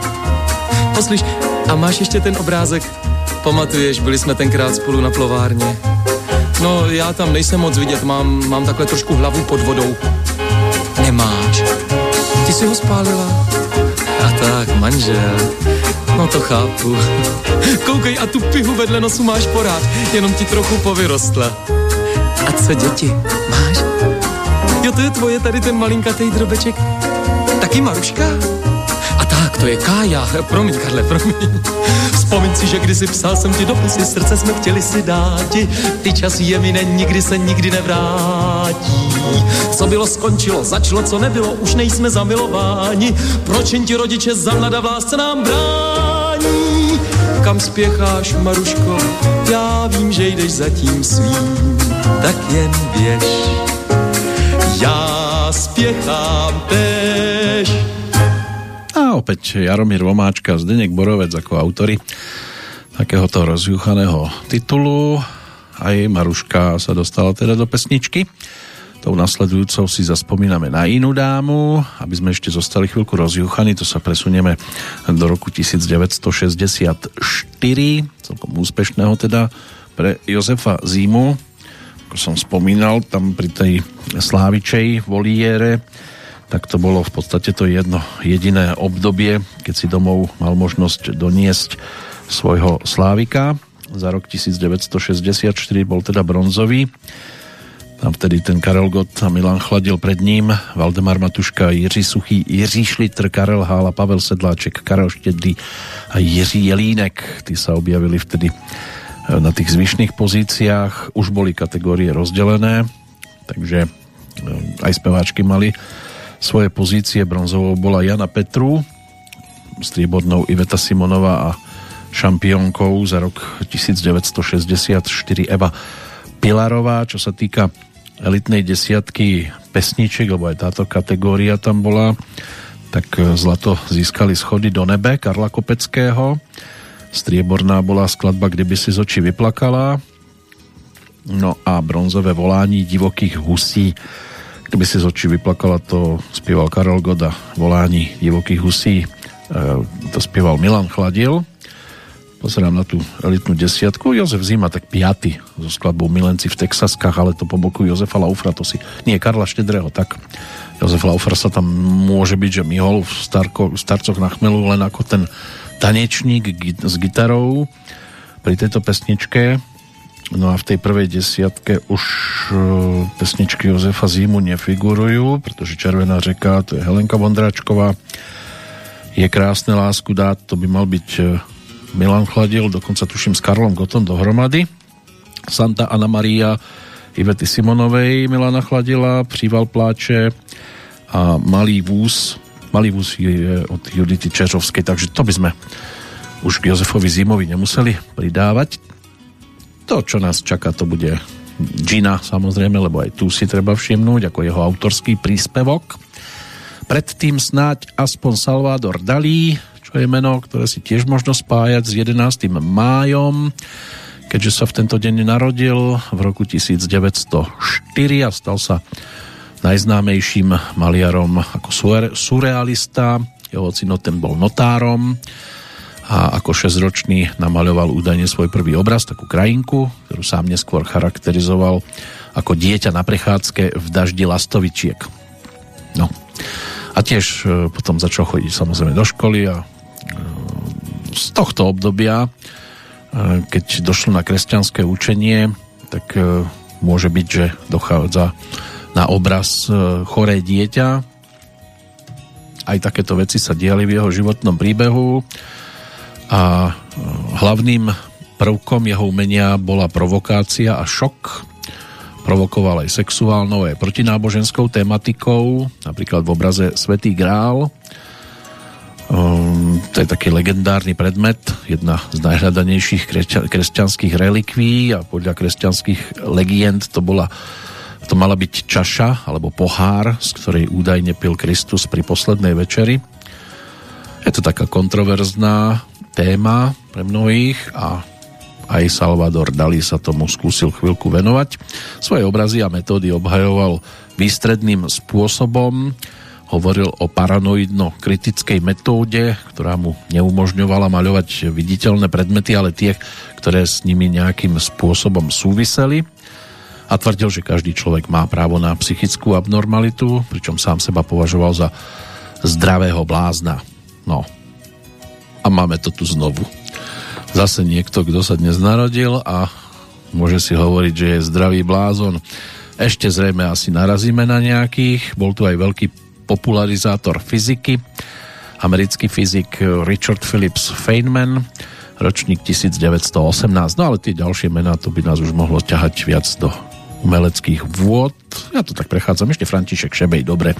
B: Poslyš, a máš ještě ten obrázek? Pamatuješ, byli jsme tenkrát spolu na plovárně. No, já tam nejsem moc vidět, mám, mám takhle trošku hlavu pod vodou. Nemáš. Ty jsi ho spálila? A tak, manžel. No to chápu. Koukej, a tu pihu vedle nosu máš porád, jenom ti trochu povyrostla. A co děti? Máš? Jo, to je tvoje tady ten malinkatý drobeček. Taky Maruška? A tak, to je Kája. Promiň, Karle, promiň. Vzpomeň si, že kdysi psal jsem ti dopisy, srdce jsme chtěli si dáti. Ty časy je mine, nikdy se nikdy nevrátí. Co bylo, skončilo, začalo, co nebylo, už nejsme zamilováni. Proč jen ti rodiče za mlada v lásce nám brání? Kam spěcháš, Maruško? Já vím, že jdeš za tím svým, tak jen běž ja spiechám tež.
A: A opäť Jaromír Vomáčka, Zdenek Borovec ako autory takéhoto rozjuchaného titulu. Aj Maruška sa dostala teda do pesničky. Tou nasledujúcou si zaspomíname na inú dámu. Aby sme ešte zostali chvíľku rozjuchaní, to sa presunieme do roku 1964, celkom úspešného teda pre Jozefa Zímu, ako som spomínal, tam pri tej Slávičej voliére, tak to bolo v podstate to jedno jediné obdobie, keď si domov mal možnosť doniesť svojho Slávika. Za rok 1964 bol teda bronzový. Tam vtedy ten Karel Gott a Milan Chladil pred ním, Valdemar Matuška, Jiří Suchý, Jiří Šlitr, Karel Hála, Pavel Sedláček, Karel Štedrý a Jiří Jelínek. Tí sa objavili vtedy na tých zvyšných pozíciách. Už boli kategórie rozdelené, takže e, aj speváčky mali svoje pozície. Bronzovou bola Jana Petru, striebornou Iveta Simonová a šampiónkou za rok 1964 Eva Pilarová, čo sa týka elitnej desiatky pesničiek, lebo aj táto kategória tam bola, tak e, zlato získali schody do nebe Karla Kopeckého. Strieborná bola skladba Kdyby si z očí vyplakala. No a bronzové volání divokých husí. Kdyby si z očí vyplakala, to spieval Karol Goda. Volání divokých husí e, to spieval Milan Chladil. Pozerám na tú elitnú desiatku. Jozef Zima tak piaty so skladbou Milenci v Texaskách, ale to po boku Jozefa Laufra, to si... Nie, Karla Štedrého, tak. Jozef Laufer sa tam môže byť, že myhol v starko, starcoch na chmelu len ako ten tanečník s gitarou pri tejto pesničke. No a v tej prvej desiatke už e, pesničky Jozefa Zimu nefigurujú, pretože Červená řeka, to je Helenka Vondráčková. Je krásne lásku dát, to by mal byť e, Milan Chladil, dokonca tuším s Karlom Gotom dohromady. Santa Ana Maria Ivety Simonovej Milana Chladila, Příval pláče a Malý vúz. Malý vúz je od Judity Čeřovskej, takže to by sme už k Jozefovi Zimovi nemuseli pridávať. To, čo nás čaká, to bude Gina, samozrejme, lebo aj tu si treba všimnúť ako jeho autorský príspevok. Predtým snáď aspoň Salvador Dalí, čo je meno, ktoré si tiež možno spájať s 11. májom, keďže sa v tento deň narodil v roku 1904 a stal sa najznámejším maliarom ako surrealista. Jeho ocino ten bol notárom a ako 6-ročný namaľoval údajne svoj prvý obraz, takú krajinku, ktorú sám neskôr charakterizoval ako dieťa na prechádzke v daždi lastovičiek. No. A tiež e, potom začal chodiť samozrejme do školy a z tohto obdobia, e, keď došlo na kresťanské učenie, tak e, môže byť, že dochádza na obraz e, choré dieťa. Aj takéto veci sa diali v jeho životnom príbehu a hlavným prvkom jeho umenia bola provokácia a šok. Provokoval aj sexuálnou, aj protináboženskou tematikou, napríklad v obraze Svetý grál, Um, to je taký legendárny predmet, jedna z najhľadanejších kresťanských relikví a podľa kresťanských legend to bola to mala byť čaša alebo pohár, z ktorej údajne pil Kristus pri poslednej večeri. Je to taká kontroverzná téma pre mnohých a aj Salvador Dali sa tomu skúsil chvíľku venovať. Svoje obrazy a metódy obhajoval výstredným spôsobom, hovoril o paranoidno-kritickej metóde, ktorá mu neumožňovala maľovať viditeľné predmety, ale tie, ktoré s nimi nejakým spôsobom súviseli a tvrdil, že každý človek má právo na psychickú abnormalitu, pričom sám seba považoval za zdravého blázna. No. A máme to tu znovu. Zase niekto, kto sa dnes narodil a môže si hovoriť, že je zdravý blázon. Ešte zrejme asi narazíme na nejakých. Bol tu aj veľký popularizátor fyziky, americký fyzik Richard Phillips Feynman, ročník 1918. No ale tie ďalšie mená, to by nás už mohlo ťahať viac do umeleckých vôd. Ja to tak prechádzam. Ešte František Šebej, dobre.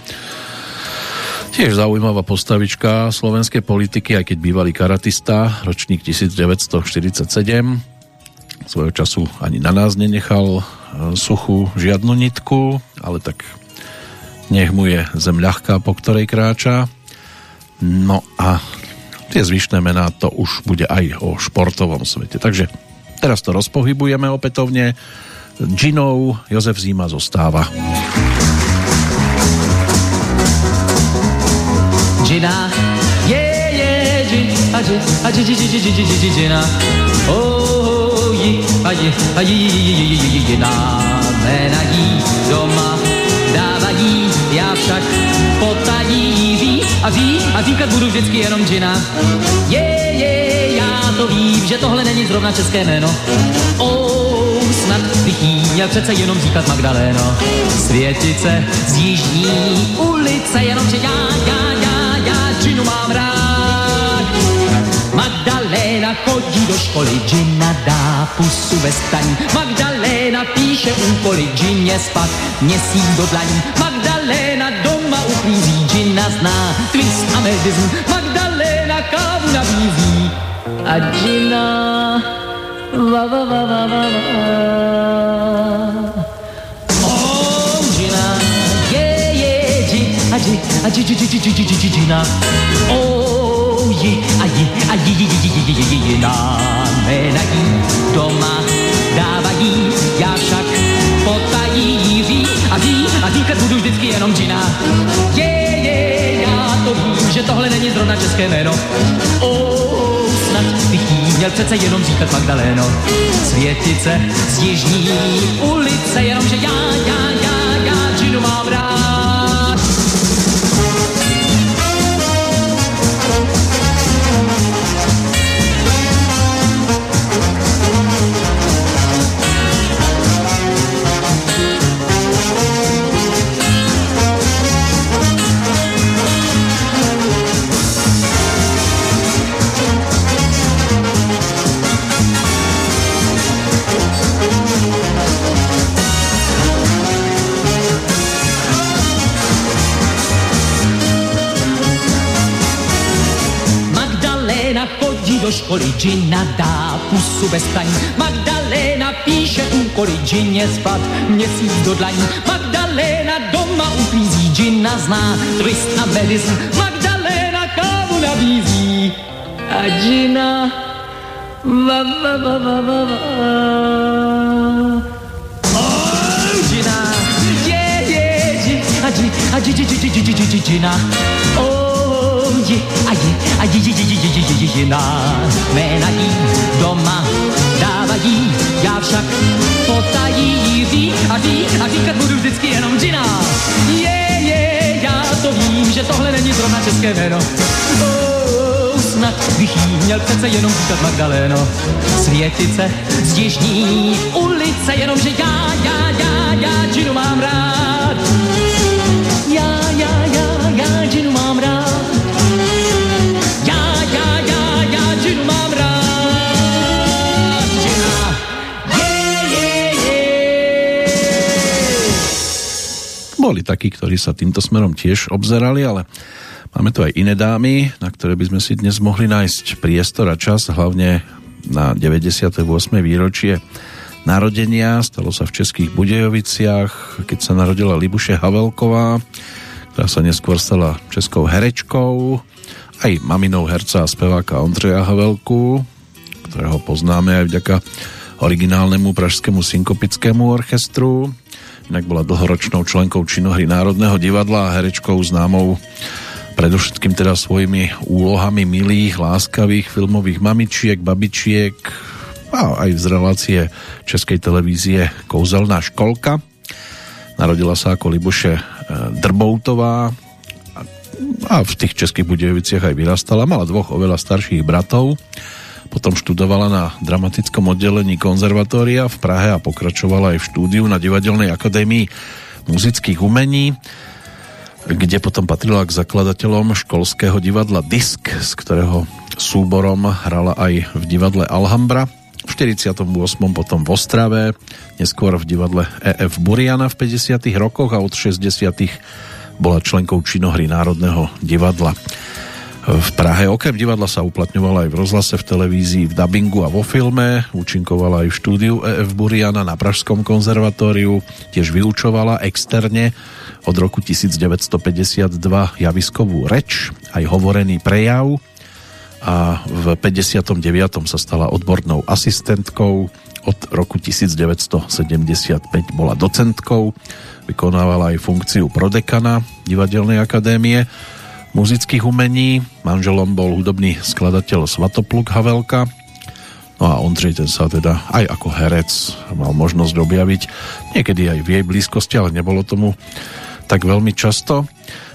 A: Tiež zaujímavá postavička slovenskej politiky, aj keď bývalý karatista, ročník 1947. Svojho času ani na nás nenechal e, suchú žiadnu nitku, ale tak nech mu je zem ľahká, po ktorej kráča. No a tie zvyšné mená to už bude aj o športovom svete. Takže teraz to rozpohybujeme opätovne. Ginou Jozef Zima zostáva. Gina, yeah, yeah, Gin, a Gin, a Gin, Gin, Gin, Gin, Gin, Gin, Gina. Oh, je, a je, a je, je, je, je, je, je, Gina, mena jí doma dávají, já však potají ví a ví a říkat budu vždycky jenom džina. Je, je, já to vím, že tohle není zrovna české jméno. Oh, bych
F: měl přece jenom říkat Magdaléno. Světice z jižní ulice, jenomže já, já, já, já džinu mám rád. Magdaléna chodí do školy, džina dá pusu ve staní. Magdaléna píše úkoly, džině spat, měsíc do dlaní. Magdaléna doma uklízí, džina zná twist a medizm. Magdaléna kávu nabízí a džina va va va va va va. Džina, je, je, dži, a dži, a dži, dži, dži, dži, dži, dži, dži, džina. Oh, ji, a ji, a ji, ji, ji, ji, ji, ji, ji, ji, na, jména jí doma dávají, já však potají jí ví a ví a říkat budu vždycky jenom džina. Je, je, já to vím, že tohle není zrovna české jméno. Oh, bych jí měl přece jenom říkat Magdaléno. Světice z jižní ulice, jenomže já, já, já, já džinu mám rád. origina dá pusu bez staň. Magdalena píše u korigině spad měsíc do dlaň. Magdalena doma uklízí, džina zná twist a medicin. Magdaléna kávu nabízí a džina va, va, va, va, va, va. Oh, džina, je, je, dži, a dži. Oh, je, a je, a je, je, je, je, je, je, je, jiná. Jména jí doma dávají, já však potají jí ví a ví a říkat budu vždycky jenom džina. Je, je, já to vím, že tohle není zrovna české jméno. Oh, snad bych jí měl přece jenom říkat Magdaléno. Světice z jižní ulice, jenomže já, já, já, já, činu mám rád. Já, já,
A: Boli takí, ktorí sa týmto smerom tiež obzerali, ale máme tu aj iné dámy, na ktoré by sme si dnes mohli nájsť priestor a čas, hlavne na 98. výročie narodenia. Stalo sa v Českých Budejoviciach, keď sa narodila Libuše Havelková, ktorá sa neskôr stala českou herečkou, aj maminou herca a speváka Ondřeja Havelku, ktorého poznáme aj vďaka originálnemu pražskému synkopickému orchestru. Inak bola dlhoročnou členkou činohry Národného divadla a herečkou známou predovšetkým teda svojimi úlohami milých, láskavých filmových mamičiek, babičiek a aj z relácie Českej televízie Kouzelná školka. Narodila sa ako Libuše e, Drboutová a v tých Českých Budejoviciach aj vyrastala. Mala dvoch oveľa starších bratov. Potom študovala na dramatickom oddelení konzervatória v Prahe a pokračovala aj v štúdiu na Divadelnej akadémii muzických umení kde potom patrila k zakladateľom školského divadla Disk, z ktorého súborom hrala aj v divadle Alhambra. V 48. potom v Ostrave, neskôr v divadle EF Buriana v 50. rokoch a od 60. bola členkou činohry Národného divadla. V Prahe okrem divadla sa uplatňovala aj v rozhlase, v televízii, v dabingu a vo filme. Účinkovala aj v štúdiu EF Buriana na Pražskom konzervatóriu. Tiež vyučovala externe od roku 1952 javiskovú reč, aj hovorený prejav a v 59. sa stala odbornou asistentkou. Od roku 1975 bola docentkou, vykonávala aj funkciu prodekana Divadelnej akadémie muzických umení. Manželom bol hudobný skladateľ Svatopluk Havelka. No a Ondřej ten sa teda aj ako herec mal možnosť objaviť niekedy aj v jej blízkosti, ale nebolo tomu tak veľmi často.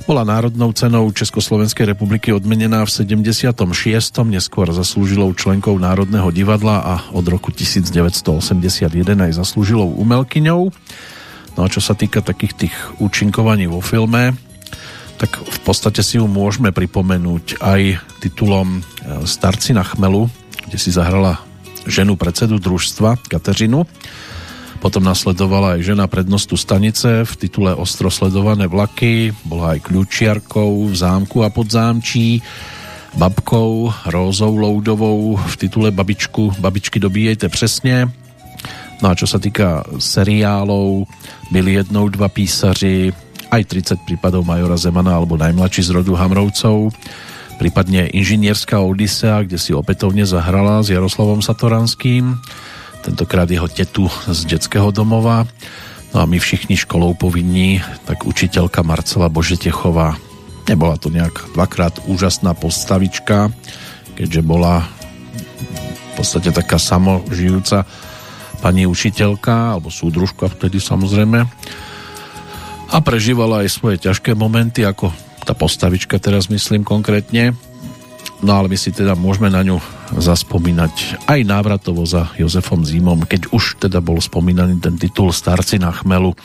A: Bola národnou cenou Československej republiky odmenená v 76. neskôr zaslúžilou členkou Národného divadla a od roku 1981 aj zaslúžilou umelkyňou. No a čo sa týka takých tých účinkovaní vo filme, tak v podstate si ju môžeme pripomenúť aj titulom e, Starci na chmelu, kde si zahrala ženu predsedu družstva Kateřinu. Potom nasledovala aj žena prednostu stanice v titule Ostro sledované vlaky, bola aj kľúčiarkou v zámku a podzámčí, babkou Rózou Loudovou v titule Babičku, babičky dobíjejte přesně. No a čo sa týka seriálov, byli jednou dva písaři, aj 30 prípadov Majora Zemana alebo najmladší z rodu Hamrovcov, prípadne Inžinierská Odisea, kde si opätovne zahrala s Jaroslavom Satoranským, tentokrát jeho tetu z detského domova. No a my všichni školou povinní, tak učiteľka Marcela Božetechová. Nebola to nejak dvakrát úžasná postavička, keďže bola v podstate taká samožijúca pani učiteľka, alebo súdružka vtedy samozrejme a prežívala aj svoje ťažké momenty, ako tá postavička teraz myslím konkrétne. No ale my si teda môžeme na ňu zaspomínať aj návratovo za Jozefom Zimom, keď už teda bol spomínaný ten titul Starci na chmelu,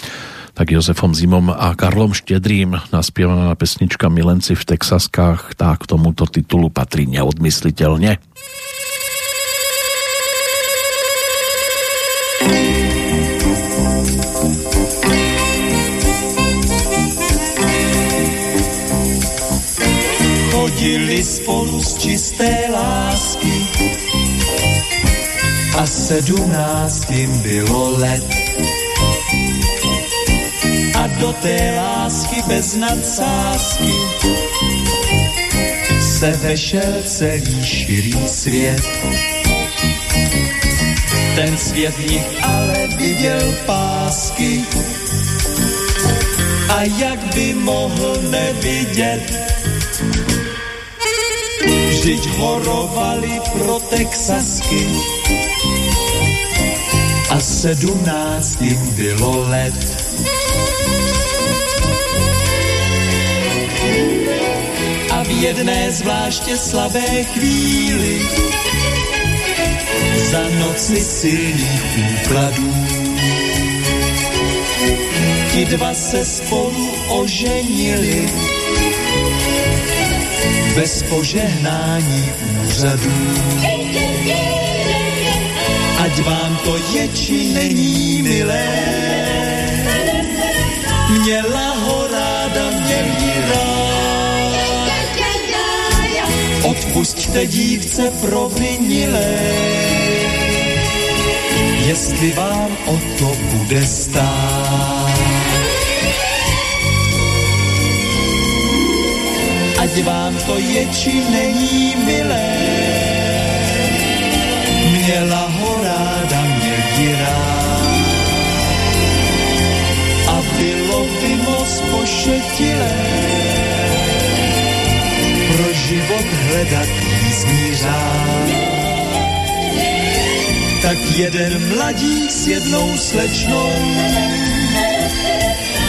A: tak Jozefom Zimom a Karlom Štedrým naspievaná pesnička Milenci v Texaskách, tá k tomuto titulu patrí neodmysliteľne.
B: Chodili spolu z čisté lásky a sedmnáctým bylo let. A do té lásky bez nadsázky se vešel celý širý svět. Ten svět nich ale viděl pásky a jak by mohl nevidět Vždyť horovali pro Texasky. A sedmnáctým bylo let. A v jedné zvláště slabé chvíli za noci silných úkladů. Ti dva se spolu oženili bez požehnání úřadů. Ať vám to je či není milé, měla ho ráda, měl ji rád. Odpusťte dívce provinilé, jestli vám o to bude stát. Ať vám to je či není milé. Měla ho ráda, měl rád. A bylo by moc pošetilé pro život hledat jízdní. Tak jeden mladík s jednou slečnou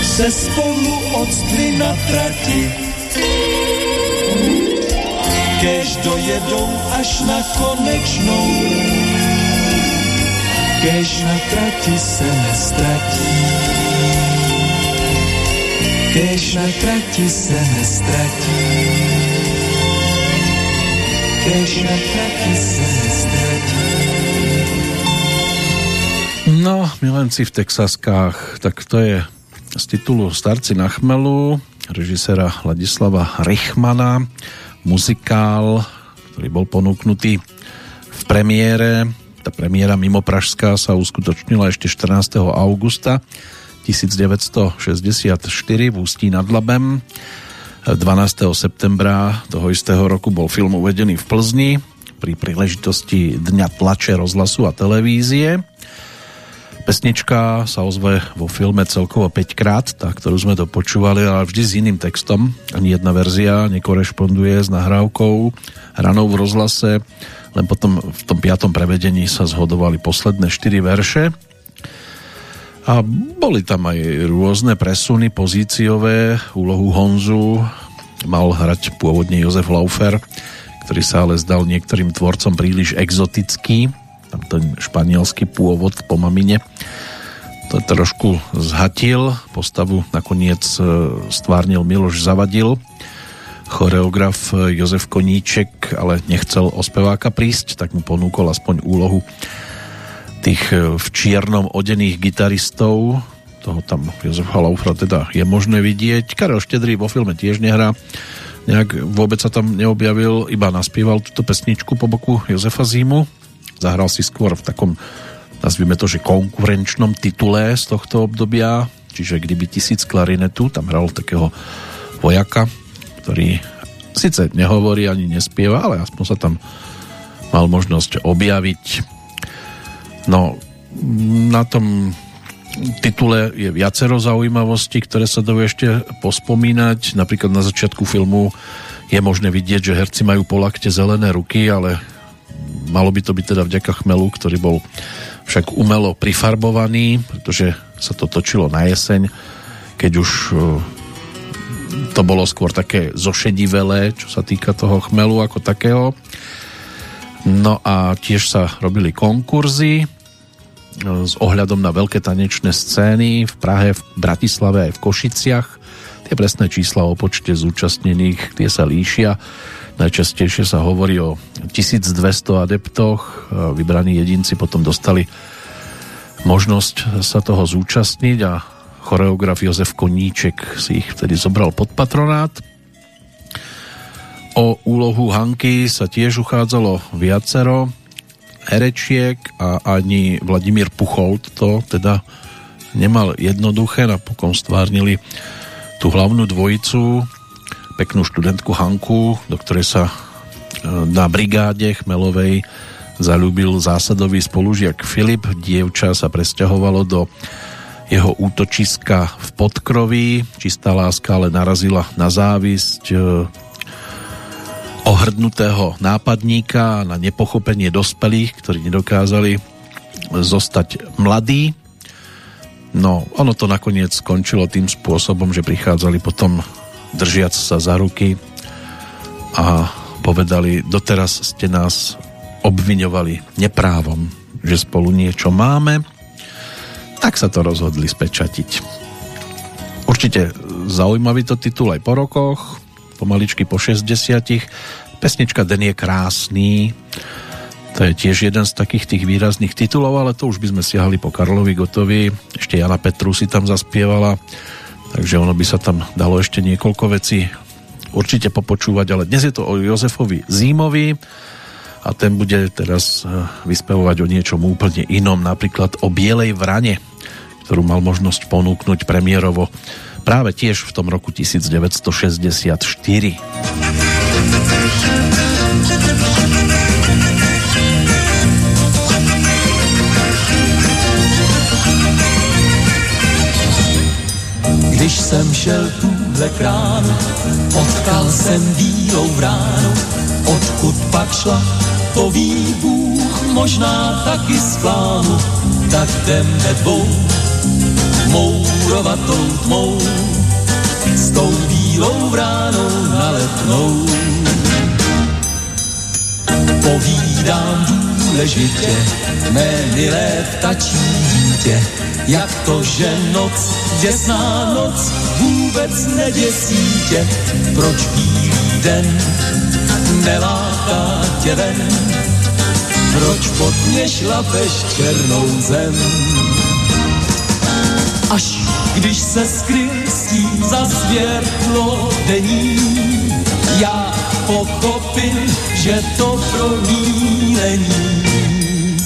B: se spolu odstli na trati kež dojedou až na konečnou, kež na trati se nestratí. Kež na trati se nestratí. Kež na trati se nestratí.
A: No, milenci v Texaskách, tak to je z titulu Starci na chmelu, režisera Ladislava Richmana muzikál, ktorý bol ponúknutý v premiére. Tá premiéra mimo Pražská sa uskutočnila ešte 14. augusta 1964 v Ústí nad Labem. 12. septembra toho istého roku bol film uvedený v Plzni pri príležitosti Dňa tlače, rozhlasu a televízie. Pesnička sa ozve vo filme celkovo 5 krát, tá, ktorú sme to počúvali, ale vždy s iným textom. Ani jedna verzia nekorešponduje s nahrávkou ranou v rozhlase, len potom v tom piatom prevedení sa zhodovali posledné 4 verše. A boli tam aj rôzne presuny pozíciové. Úlohu Honzu mal hrať pôvodne Jozef Laufer, ktorý sa ale zdal niektorým tvorcom príliš exotický. Tam ten španielský pôvod po mamine to trošku zhatil. Postavu nakoniec e, stvárnil Miloš Zavadil. Choreograf Jozef Koníček ale nechcel o speváka prísť, tak mu ponúkol aspoň úlohu tých e, v čiernom odených gitaristov, toho tam Jozef Halaufra teda je možné vidieť. Karel Štedrý vo filme tiež nehrá. Nejak vôbec sa tam neobjavil, iba naspieval túto pesničku po boku Jozefa Zímu. Zahral si skôr v takom, nazvime to, že konkurenčnom titule z tohto obdobia, čiže kdyby tisíc klarinetu, tam hral takého vojaka, ktorý síce nehovorí ani nespieva, ale aspoň sa tam mal možnosť objaviť No, na tom titule je viacero zaujímavostí, ktoré sa dajú ešte pospomínať. Napríklad na začiatku filmu je možné vidieť, že herci majú po lakte zelené ruky, ale malo by to byť teda vďaka chmelu, ktorý bol však umelo prifarbovaný, pretože sa to točilo na jeseň, keď už e, to bolo skôr také zošedivelé, čo sa týka toho chmelu ako takého. No a tiež sa robili konkurzy e, s ohľadom na veľké tanečné scény v Prahe, v Bratislave aj v Košiciach. Tie presné čísla o počte zúčastnených, tie sa líšia. Najčastejšie sa hovorí o 1200 adeptoch. Vybraní jedinci potom dostali možnosť sa toho zúčastniť a choreograf Jozef Koníček si ich vtedy zobral pod patronát. O úlohu Hanky sa tiež uchádzalo viacero herečiek a ani Vladimír Pucholt to teda nemal jednoduché, napokon stvárnili tú hlavnú dvojicu, peknú študentku Hanku, do ktorej sa e, na brigáde Chmelovej zalúbil zásadový spolužiak Filip. Dievča sa presťahovalo do jeho útočiska v podkroví. Čistá láska ale narazila na závisť e, ohrdnutého nápadníka na nepochopenie dospelých, ktorí nedokázali zostať mladí. No, ono to nakoniec skončilo tým spôsobom, že prichádzali potom držiac sa za ruky a povedali, doteraz ste nás obviňovali neprávom, že spolu niečo máme, tak sa to rozhodli spečatiť. Určite zaujímavý to titul aj po rokoch, pomaličky po 60 Pesnička Den je krásný. To je tiež jeden z takých tých výrazných titulov, ale to už by sme siahli po Karlovi Gotovi. Ešte Jana Petru si tam zaspievala, takže ono by sa tam dalo ešte niekoľko vecí určite popočúvať, ale dnes je to o Jozefovi Zímovi a ten bude teraz eh, vyspevovať o niečom úplne inom, napríklad o Bielej vrane, ktorú mal možnosť ponúknuť premiérovo práve tiež v tom roku 1964.
B: Když jsem šel tuhle kránu, potkal jsem bílou vránu, odkud pak šla, to ví Bůh, možná taky z plánu, tak jdeme dvou mourovatou tmou s tou bílou vránou na letnou. Povídám důležitě, mé milé vtačí dítě, jak to, že noc, děsná noc, vůbec neděsí tě, proč bílý den neláká tě ven, proč pod mě šlapeš černou zem. Až když se skrystí za světlo denní, já pochopím, že to pro ní není.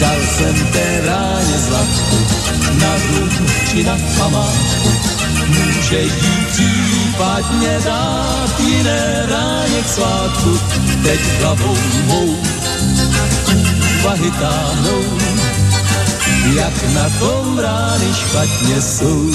B: Dal jsem té ráně zlatku na dluh či na památku, může jí případně dát jiné ráně k svátku, teď hlavou mou úvahy táhnou jak na tom rány špatně jsou.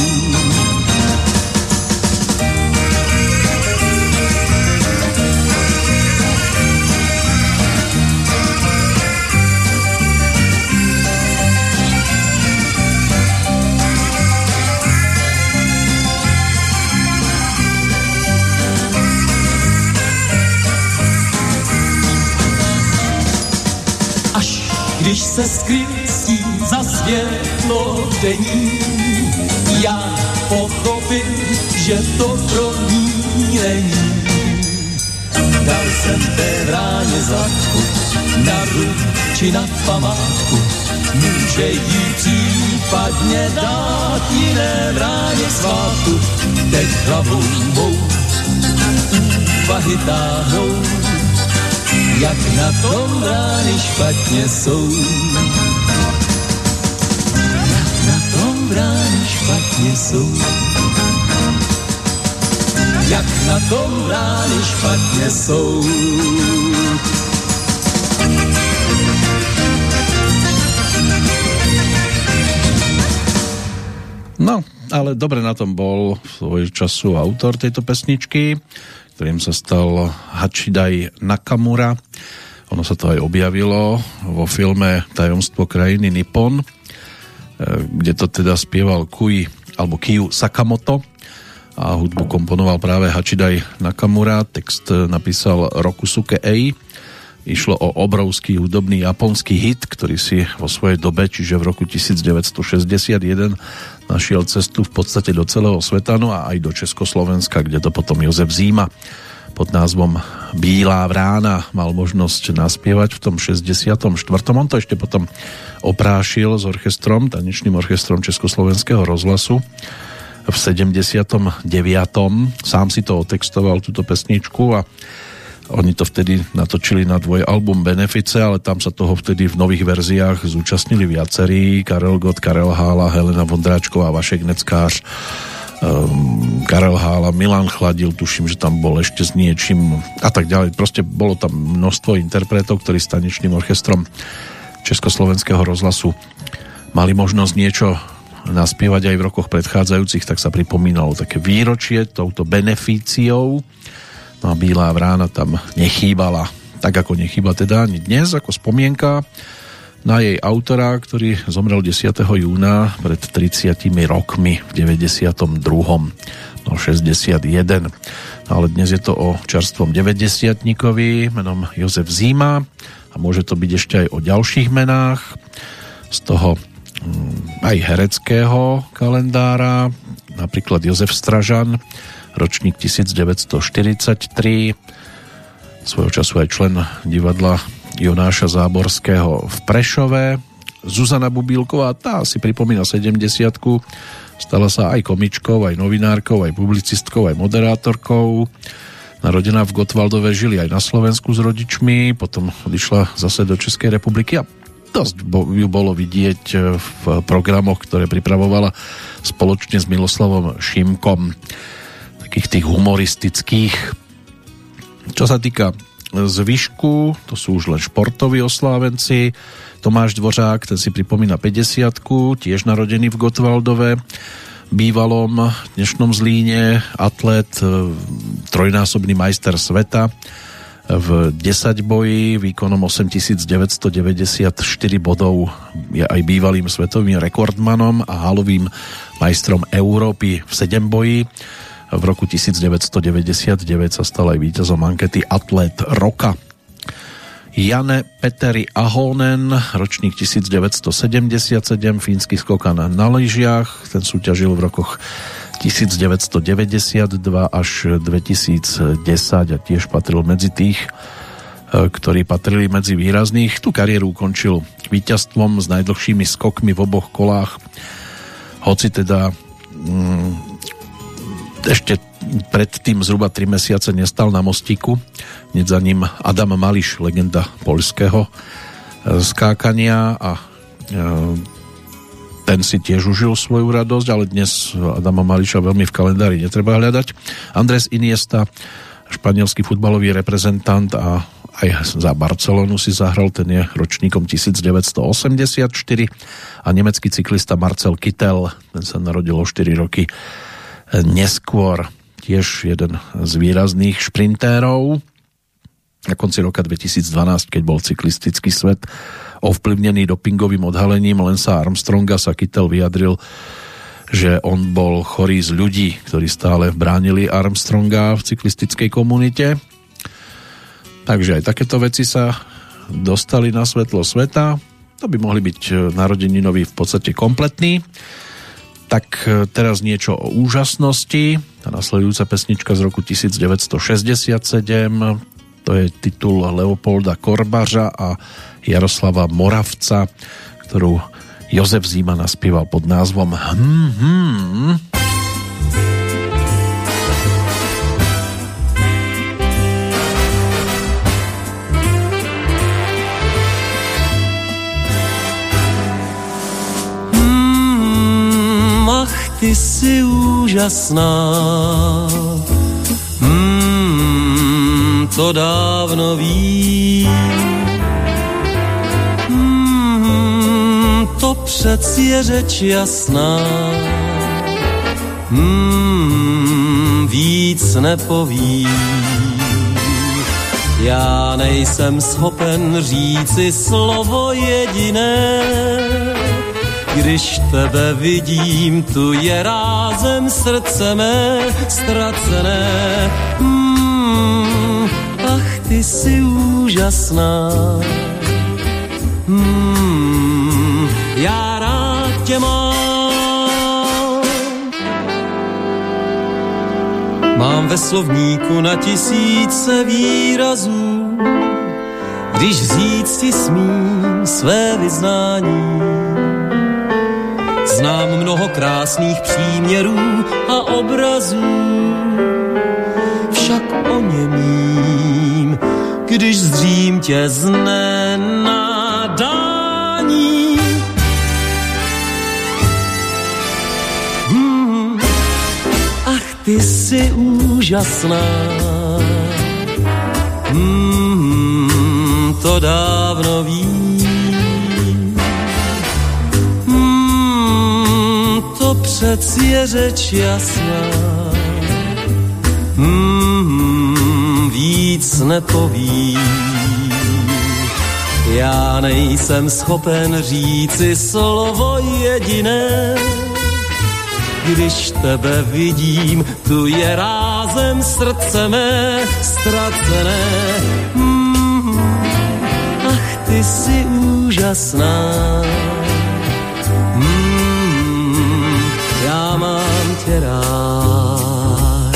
B: Se skryl za světlo denní. Já pochopil, že to pro ní není. Dal jsem té vráně zlatku na růk či na památku. Může jí případně dát jiné vráně svátku. Teď hlavou mou úvahy táhnou, jak na tom rány špatně jsou. Jak na tom rány špatně jsou jak na tom rány špatně jsou.
A: No, ale dobre na tom bol svoj času autor tejto pesničky, ktorým sa stal Hachidai Nakamura. Ono sa to aj objavilo vo filme Tajomstvo krajiny Nippon, eh, kde to teda spieval Kui alebo Kiyu Sakamoto a hudbu komponoval práve Hachidai Nakamura, text napísal Rokusuke Ei. Išlo o obrovský hudobný japonský hit, ktorý si vo svojej dobe, čiže v roku 1961 našiel cestu v podstate do celého sveta, no a aj do Československa, kde to potom Jozef Zíma pod názvom Bílá vrána mal možnosť naspievať v tom 64. On to ešte potom oprášil s orchestrom, tanečným orchestrom Československého rozhlasu v 79. Sám si to otextoval, túto pesničku a oni to vtedy natočili na dvojalbum Benefice, ale tam sa toho vtedy v nových verziách zúčastnili viacerí. Karel Gott, Karel Hála, Helena Vondráčková, Vašek Neckář, um, Karel Hála, Milan Chladil, tuším, že tam bol ešte s niečím a tak ďalej. Proste bolo tam množstvo interpretov, ktorí s tanečným orchestrom Československého rozhlasu mali možnosť niečo naspievať aj v rokoch predchádzajúcich, tak sa pripomínalo také výročie touto beneficiou. A Bílá vrána tam nechýbala, tak ako nechýba teda ani dnes, ako spomienka na jej autora, ktorý zomrel 10. júna pred 30 rokmi v 92. No 61. No, ale dnes je to o čerstvom 90 menom Jozef Zíma a môže to byť ešte aj o ďalších menách. Z toho Mm, aj hereckého kalendára, napríklad Jozef Stražan, ročník 1943, svojho času aj člen divadla Jonáša Záborského v Prešove, Zuzana Bubílková, tá si pripomína 70 stala sa aj komičkou, aj novinárkou, aj publicistkou, aj moderátorkou. Narodená v Gotwaldove žili aj na Slovensku s rodičmi, potom odišla zase do Českej republiky a dosť ju bolo vidieť v programoch, ktoré pripravovala spoločne s Miloslavom Šimkom takých tých humoristických čo sa týka zvyšku, to sú už len športoví oslávenci Tomáš Dvořák, ten si pripomína 50 tiež narodený v Gotwaldove bývalom dnešnom Zlíne atlet, e, trojnásobný majster sveta v 10 boji výkonom 8994 bodov je aj bývalým svetovým rekordmanom a halovým majstrom Európy v 7 boji. V roku 1999 sa stal aj víťazom ankety Atlet roka. Jane Peteri Ahonen, ročník 1977, fínsky skokan na lyžiach, ten súťažil v rokoch 1992 až 2010 a tiež patril medzi tých, e, ktorí patrili medzi výrazných. Tu kariéru ukončil víťazstvom s najdlhšími skokmi v oboch kolách. Hoci teda mm, ešte predtým zhruba 3 mesiace nestal na mostíku. Hneď za ním Adam Mališ, legenda poľského e, skákania a e, ten si tiež užil svoju radosť, ale dnes Adama Mališa veľmi v kalendári netreba hľadať. Andres Iniesta, španielský futbalový reprezentant a aj za Barcelonu si zahral, ten je ročníkom 1984 a nemecký cyklista Marcel Kittel, ten sa narodil o 4 roky neskôr, tiež jeden z výrazných šprintérov. Na konci roka 2012, keď bol cyklistický svet ovplyvnený dopingovým odhalením Lensa Armstronga sa Kittel vyjadril, že on bol chorý z ľudí, ktorí stále bránili Armstronga v cyklistickej komunite. Takže aj takéto veci sa dostali na svetlo sveta. to by mohli byť narodeninoví v podstate kompletní. Tak teraz niečo o úžasnosti. Tá nasledujúca pesnička z roku 1967, to je titul Leopolda Korbaža a Jaroslava Moravca, ktorú Jozef Zima naspieval pod názvom Hmm, hmm.
B: Ty si úžasná. Hmm, to dávno vím to přeci je řeč jasná. Hmm, víc nepoví. Já nejsem schopen říci slovo jediné, když tebe vidím, tu je rázem srdce mé ztracené. Hmm, ach, ty jsi úžasná. Hmm, já rád tě mám. Mám ve slovníku na tisíce výrazů, když říct si smím své vyznání. Znám mnoho krásných příměrů a obrazů, však o němím, když zřím tě z nenadání. ty jsi úžasná. Hmm, to dávno vím. To je řeč jasná. Hmm, víc nepovím. Já nejsem schopen říci slovo jediné když tebe vidím, tu je rázem srdce mé ztracené. Mm, ach, ty jsi úžasná. Tě rád.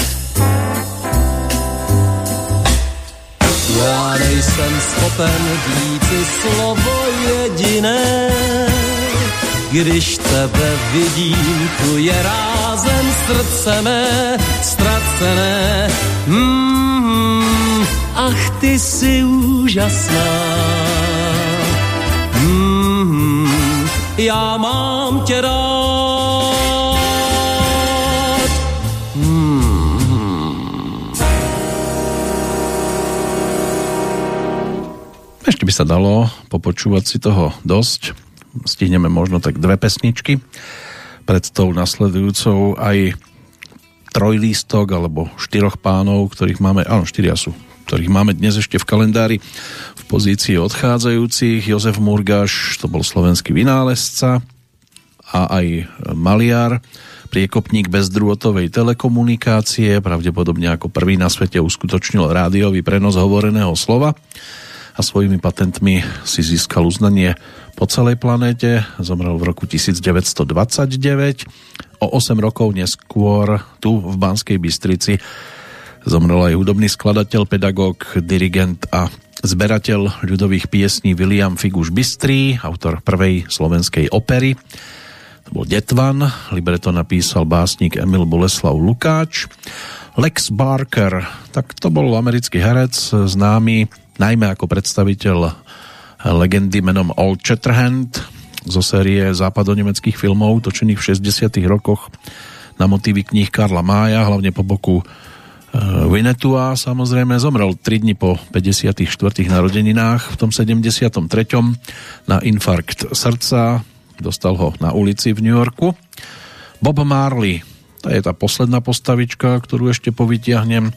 B: Já nejsem schopen říci slovo jediné, když tebe vidím, tu je rázem srdce mé ztracené. Mm, ach, ty jsi úžasná. Mm, já mám tě rád.
A: By sa dalo popočúvať si toho dosť stihneme možno tak dve pesničky. Pred tou nasledujúcou aj trojlístok alebo štyroch pánov, ktorých máme, áno, štyria sú, ktorých máme dnes ešte v kalendári v pozícii odchádzajúcich. Jozef Murgaš, to bol slovenský vynálezca a aj maliar, priekopník bezdrôtovej telekomunikácie, pravdepodobne ako prvý na svete uskutočnil rádiový prenos hovoreného slova a svojimi patentmi si získal uznanie po celej planéte. Zomrel v roku 1929. O 8 rokov neskôr tu v Banskej Bystrici zomrel aj hudobný skladateľ, pedagóg, dirigent a zberateľ ľudových piesní William Figuš Bystrý, autor prvej slovenskej opery. To bol Detvan, libreto napísal básnik Emil Boleslav Lukáč. Lex Barker, tak to bol americký herec, známy najmä ako predstaviteľ legendy menom Old Shatterhand zo série západonemeckých filmov točených v 60 rokoch na motívy kníh Karla Mája, hlavne po boku e, Winnetua samozrejme zomrel 3 dni po 54. narodeninách v tom 73. na infarkt srdca dostal ho na ulici v New Yorku Bob Marley to je tá posledná postavička, ktorú ešte povytiahnem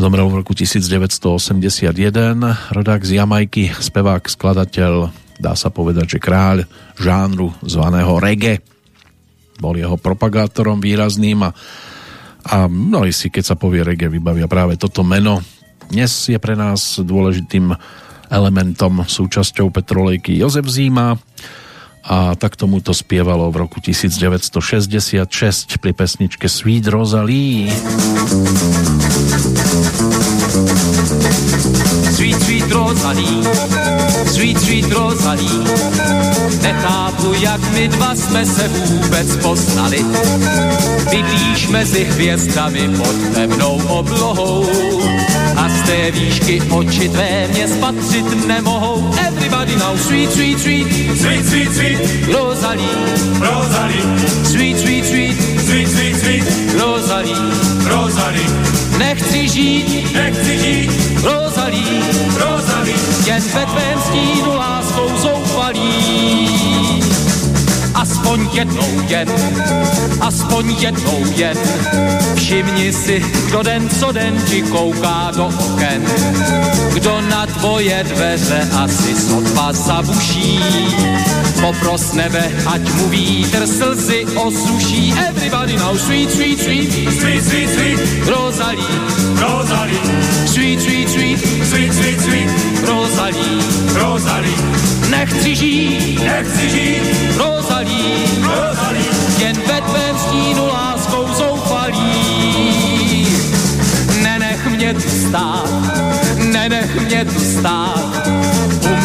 A: Zomrel v roku 1981, rodák z Jamajky, spevák, skladateľ, dá sa povedať, že kráľ žánru zvaného reggae. Bol jeho propagátorom výrazným a, a mnohí si, keď sa povie reggae, vybavia práve toto meno. Dnes je pre nás dôležitým elementom, súčasťou petrolejky Jozef Zíma a tak tomu to spievalo v roku 1966 pri pesničke Sweet Rosalie.
B: Sweet, sweet Rosalie, sweet, sweet Rosalie, nechápu, jak my dva jsme se vůbec poznali. Bydlíš mezi hvězdami pod temnou oblohou. A z té výšky oči tvé mě spatřit nemohou. Everybody now, sweet, sweet, sweet,
G: Sweet, sweet, sweet,
B: Rosalie,
G: Rosalie,
B: sweet, sweet, sweet,
G: sweet, sweet, sweet,
B: Rosalie.
G: Rosalie,
B: Nechci žít,
G: nechci žít,
B: Rosalie,
G: Rosalie,
B: jen ve tvém stínu láskou zoufalí. Aspoň jednou jen, aspoň jednou jen, všimni si, kdo den co den ti kouká do oken. Kdo na tvoje dveře asi sotva zabuší, popros nebe, ať mu vítr slzy osuší. Everybody now, sweet, sweet, sweet,
G: sweet, sweet, sweet,
B: Rosalie,
G: Rosalie,
B: sweet, sweet, sweet,
G: sweet, sweet, sweet,
B: Rosalie.
G: Rosalie,
B: Nechci žít,
G: nechci žít,
B: Rosalie,
G: Rosalie,
B: jen ve tvém stínu láskou zoufalí. Nenech mě tu stát, nenech mě tu stát,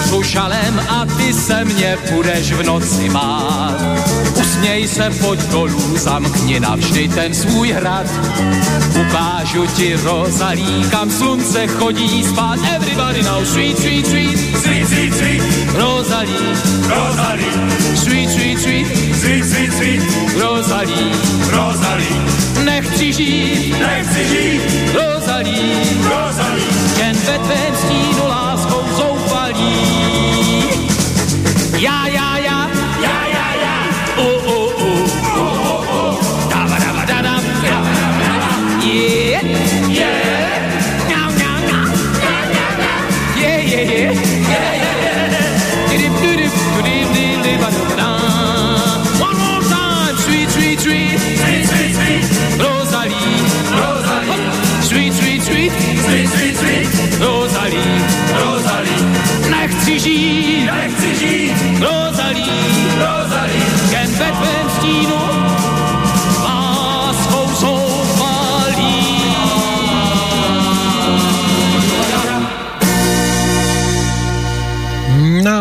B: umřu šalem a ty se mě budeš v noci bát. Usměj se, pojď dolů, zamkni navždy ten svůj hrad. Ukážu ti rozalí, kam slunce chodí spát. Everybody now, sweet, sweet, sweet,
G: sweet, sweet, sweet,
B: Rosalie,
G: Rosalie,
B: sweet, sweet, sweet,
G: sweet, sweet, sweet,
B: Rosalie.
G: Rosalie,
B: Nechci žít,
G: nechci žít,
B: Rosalie,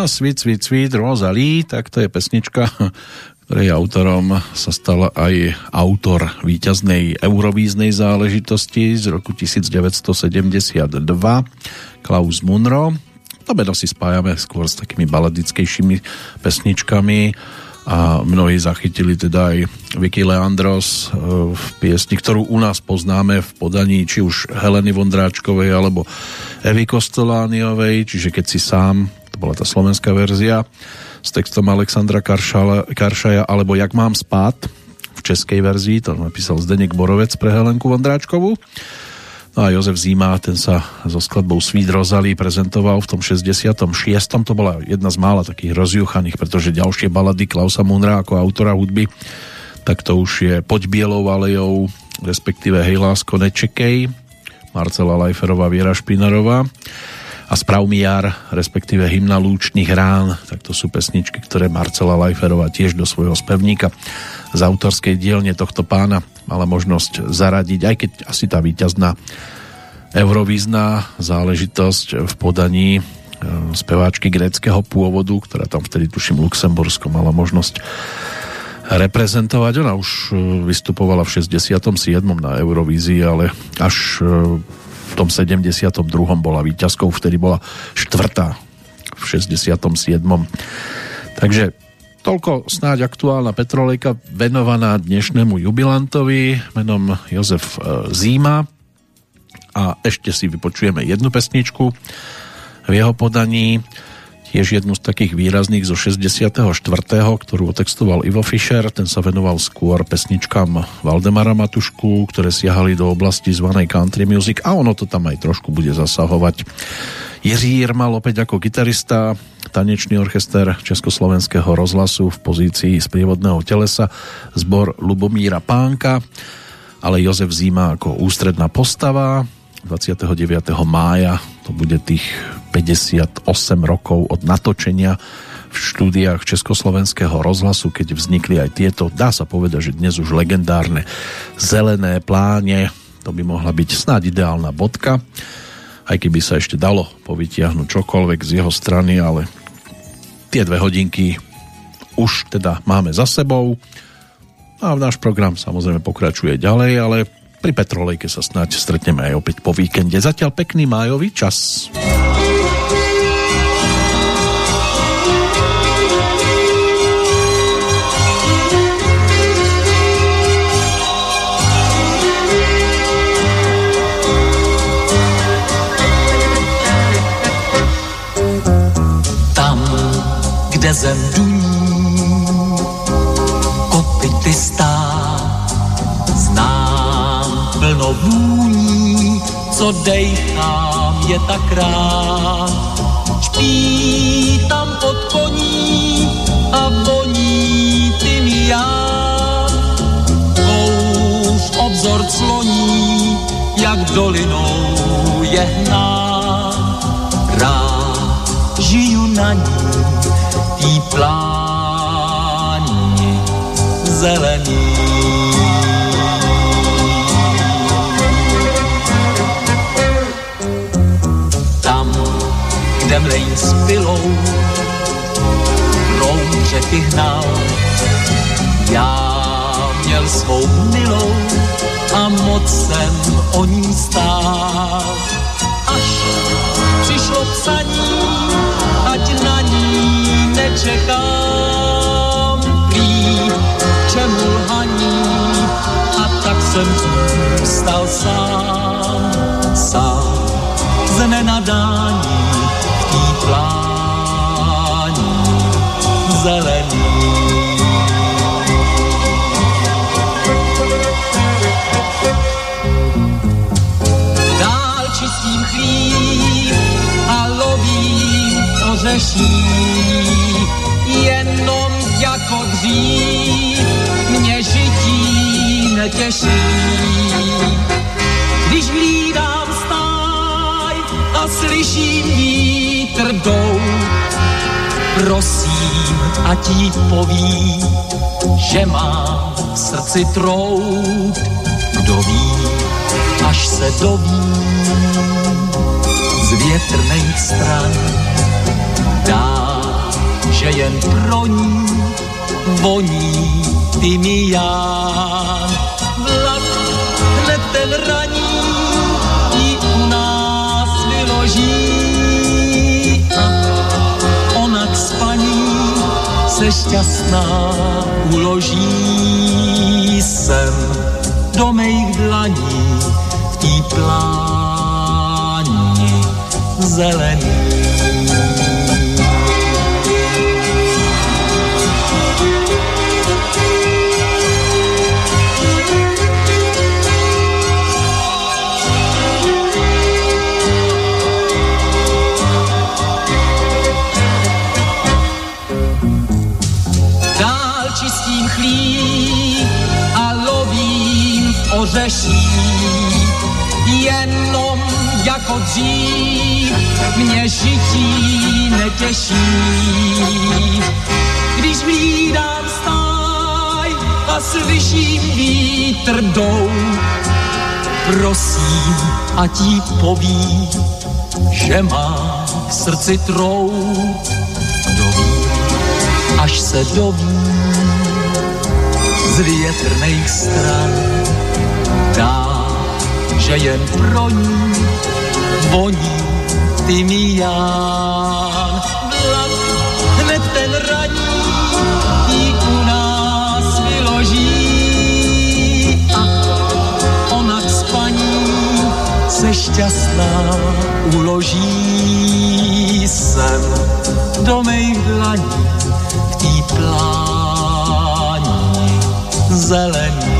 B: Sweet, Sweet, Sweet, Rosalie,
A: tak to je pesnička, (laughs) ktorej autorom sa stal aj autor víťaznej eurovíznej záležitosti z roku 1972, Klaus Munro. To meno si spájame skôr s takými baladickejšími pesničkami a mnohí zachytili teda aj Vicky Leandros e, v piesni, ktorú u nás poznáme v podaní či už Heleny Vondráčkovej alebo Evy Kostolániovej, čiže keď si sám, to bola tá slovenská verzia s textom Alexandra Karšala, Karšaja alebo Jak mám spát? V českej verzii, to napísal Zdeněk Borovec pre Helenku Vondráčkovú. No a Jozef Zíma, ten sa so skladbou Sweet Rosalie prezentoval v tom 66. To bola jedna z mála takých rozjuchaných, pretože ďalšie balady Klausa Munra ako autora hudby, tak to už je Poď bielou alejou, respektíve Hej lásko, nečekej, Marcela Lajferová, Viera Špinarová a Sprav mi jar, respektíve Hymna lúčných rán, tak to sú pesničky, ktoré Marcela Lajferová tiež do svojho spevníka z autorskej dielne tohto pána mala možnosť zaradiť, aj keď asi tá víťazná eurovízna záležitosť v podaní e, speváčky gréckého pôvodu, ktorá tam vtedy tuším Luxembursko mala možnosť reprezentovať. Ona už e, vystupovala v 67. na Eurovízii, ale až e, v tom 72. bola víťazkou, vtedy bola štvrtá v 67. Takže Toľko snáď aktuálna Petrolejka venovaná dnešnému jubilantovi menom Jozef e, Zíma a ešte si vypočujeme jednu pesničku v jeho podaní tiež jednu z takých výrazných zo 64., ktorú otextoval Ivo Fischer, ten sa venoval skôr pesničkám Valdemara Matušku, ktoré siahali do oblasti zvanej country music a ono to tam aj trošku bude zasahovať. Jiří Jirmal opäť ako gitarista, tanečný orchester Československého rozhlasu v pozícii sprievodného telesa, zbor Lubomíra Pánka, ale Jozef Zíma ako ústredná postava. 29. mája. To bude tých 58 rokov od natočenia v štúdiách Československého rozhlasu, keď vznikli aj tieto, dá sa povedať, že dnes už legendárne zelené pláne, to by mohla byť snáď ideálna bodka, aj keby sa ešte dalo povytiahnuť čokoľvek z jeho strany, ale tie dve hodinky už teda máme za sebou. A náš program samozrejme pokračuje ďalej, ale pri Petrolejke sa snáď stretneme aj opäť po víkende. Zatiaľ pekný májový čas.
B: kde zem duní, co dejchám je tak rád. Špí tam pod koní a voní ty já. Kouř obzor cloní, jak dolinou je hná. Rád žiju na ní tý pláni zelený. Mlejn s pilou proud řeky hnal, já měl svou milou a moc jsem o ní stál. Až přišlo psaní, ať na ní nečekám. Prý, čemu lhaní a tak jsem zůstal sám, sám z nenadání Dál čistím chlíp a lovím ořeší jenom jako dřív mě žití netěší. Když hlídám stáj a slyším vítr jdou, prosím, ať jí poví, že má v srdci trout. Kdo ví, až se doví z větrných stran dá že jen pro ní voní tymián. Vlak hned ten raní se šťastná uloží sem do mých dlaní v tý pláni zelený. Ořeší, jenom jako dřív mě žití netěší. Když hlídám stáj a slyším vítr jdou, prosím, a ti poví, že má v srdci trou. Kdo ví, až se doví z větrných stran, že jen pro ní voní tymián. Vlak hned ten raní jí u nás vyloží. A ona k spaní se šťastná uloží. Sem do mých dlaní v tý pláni zelený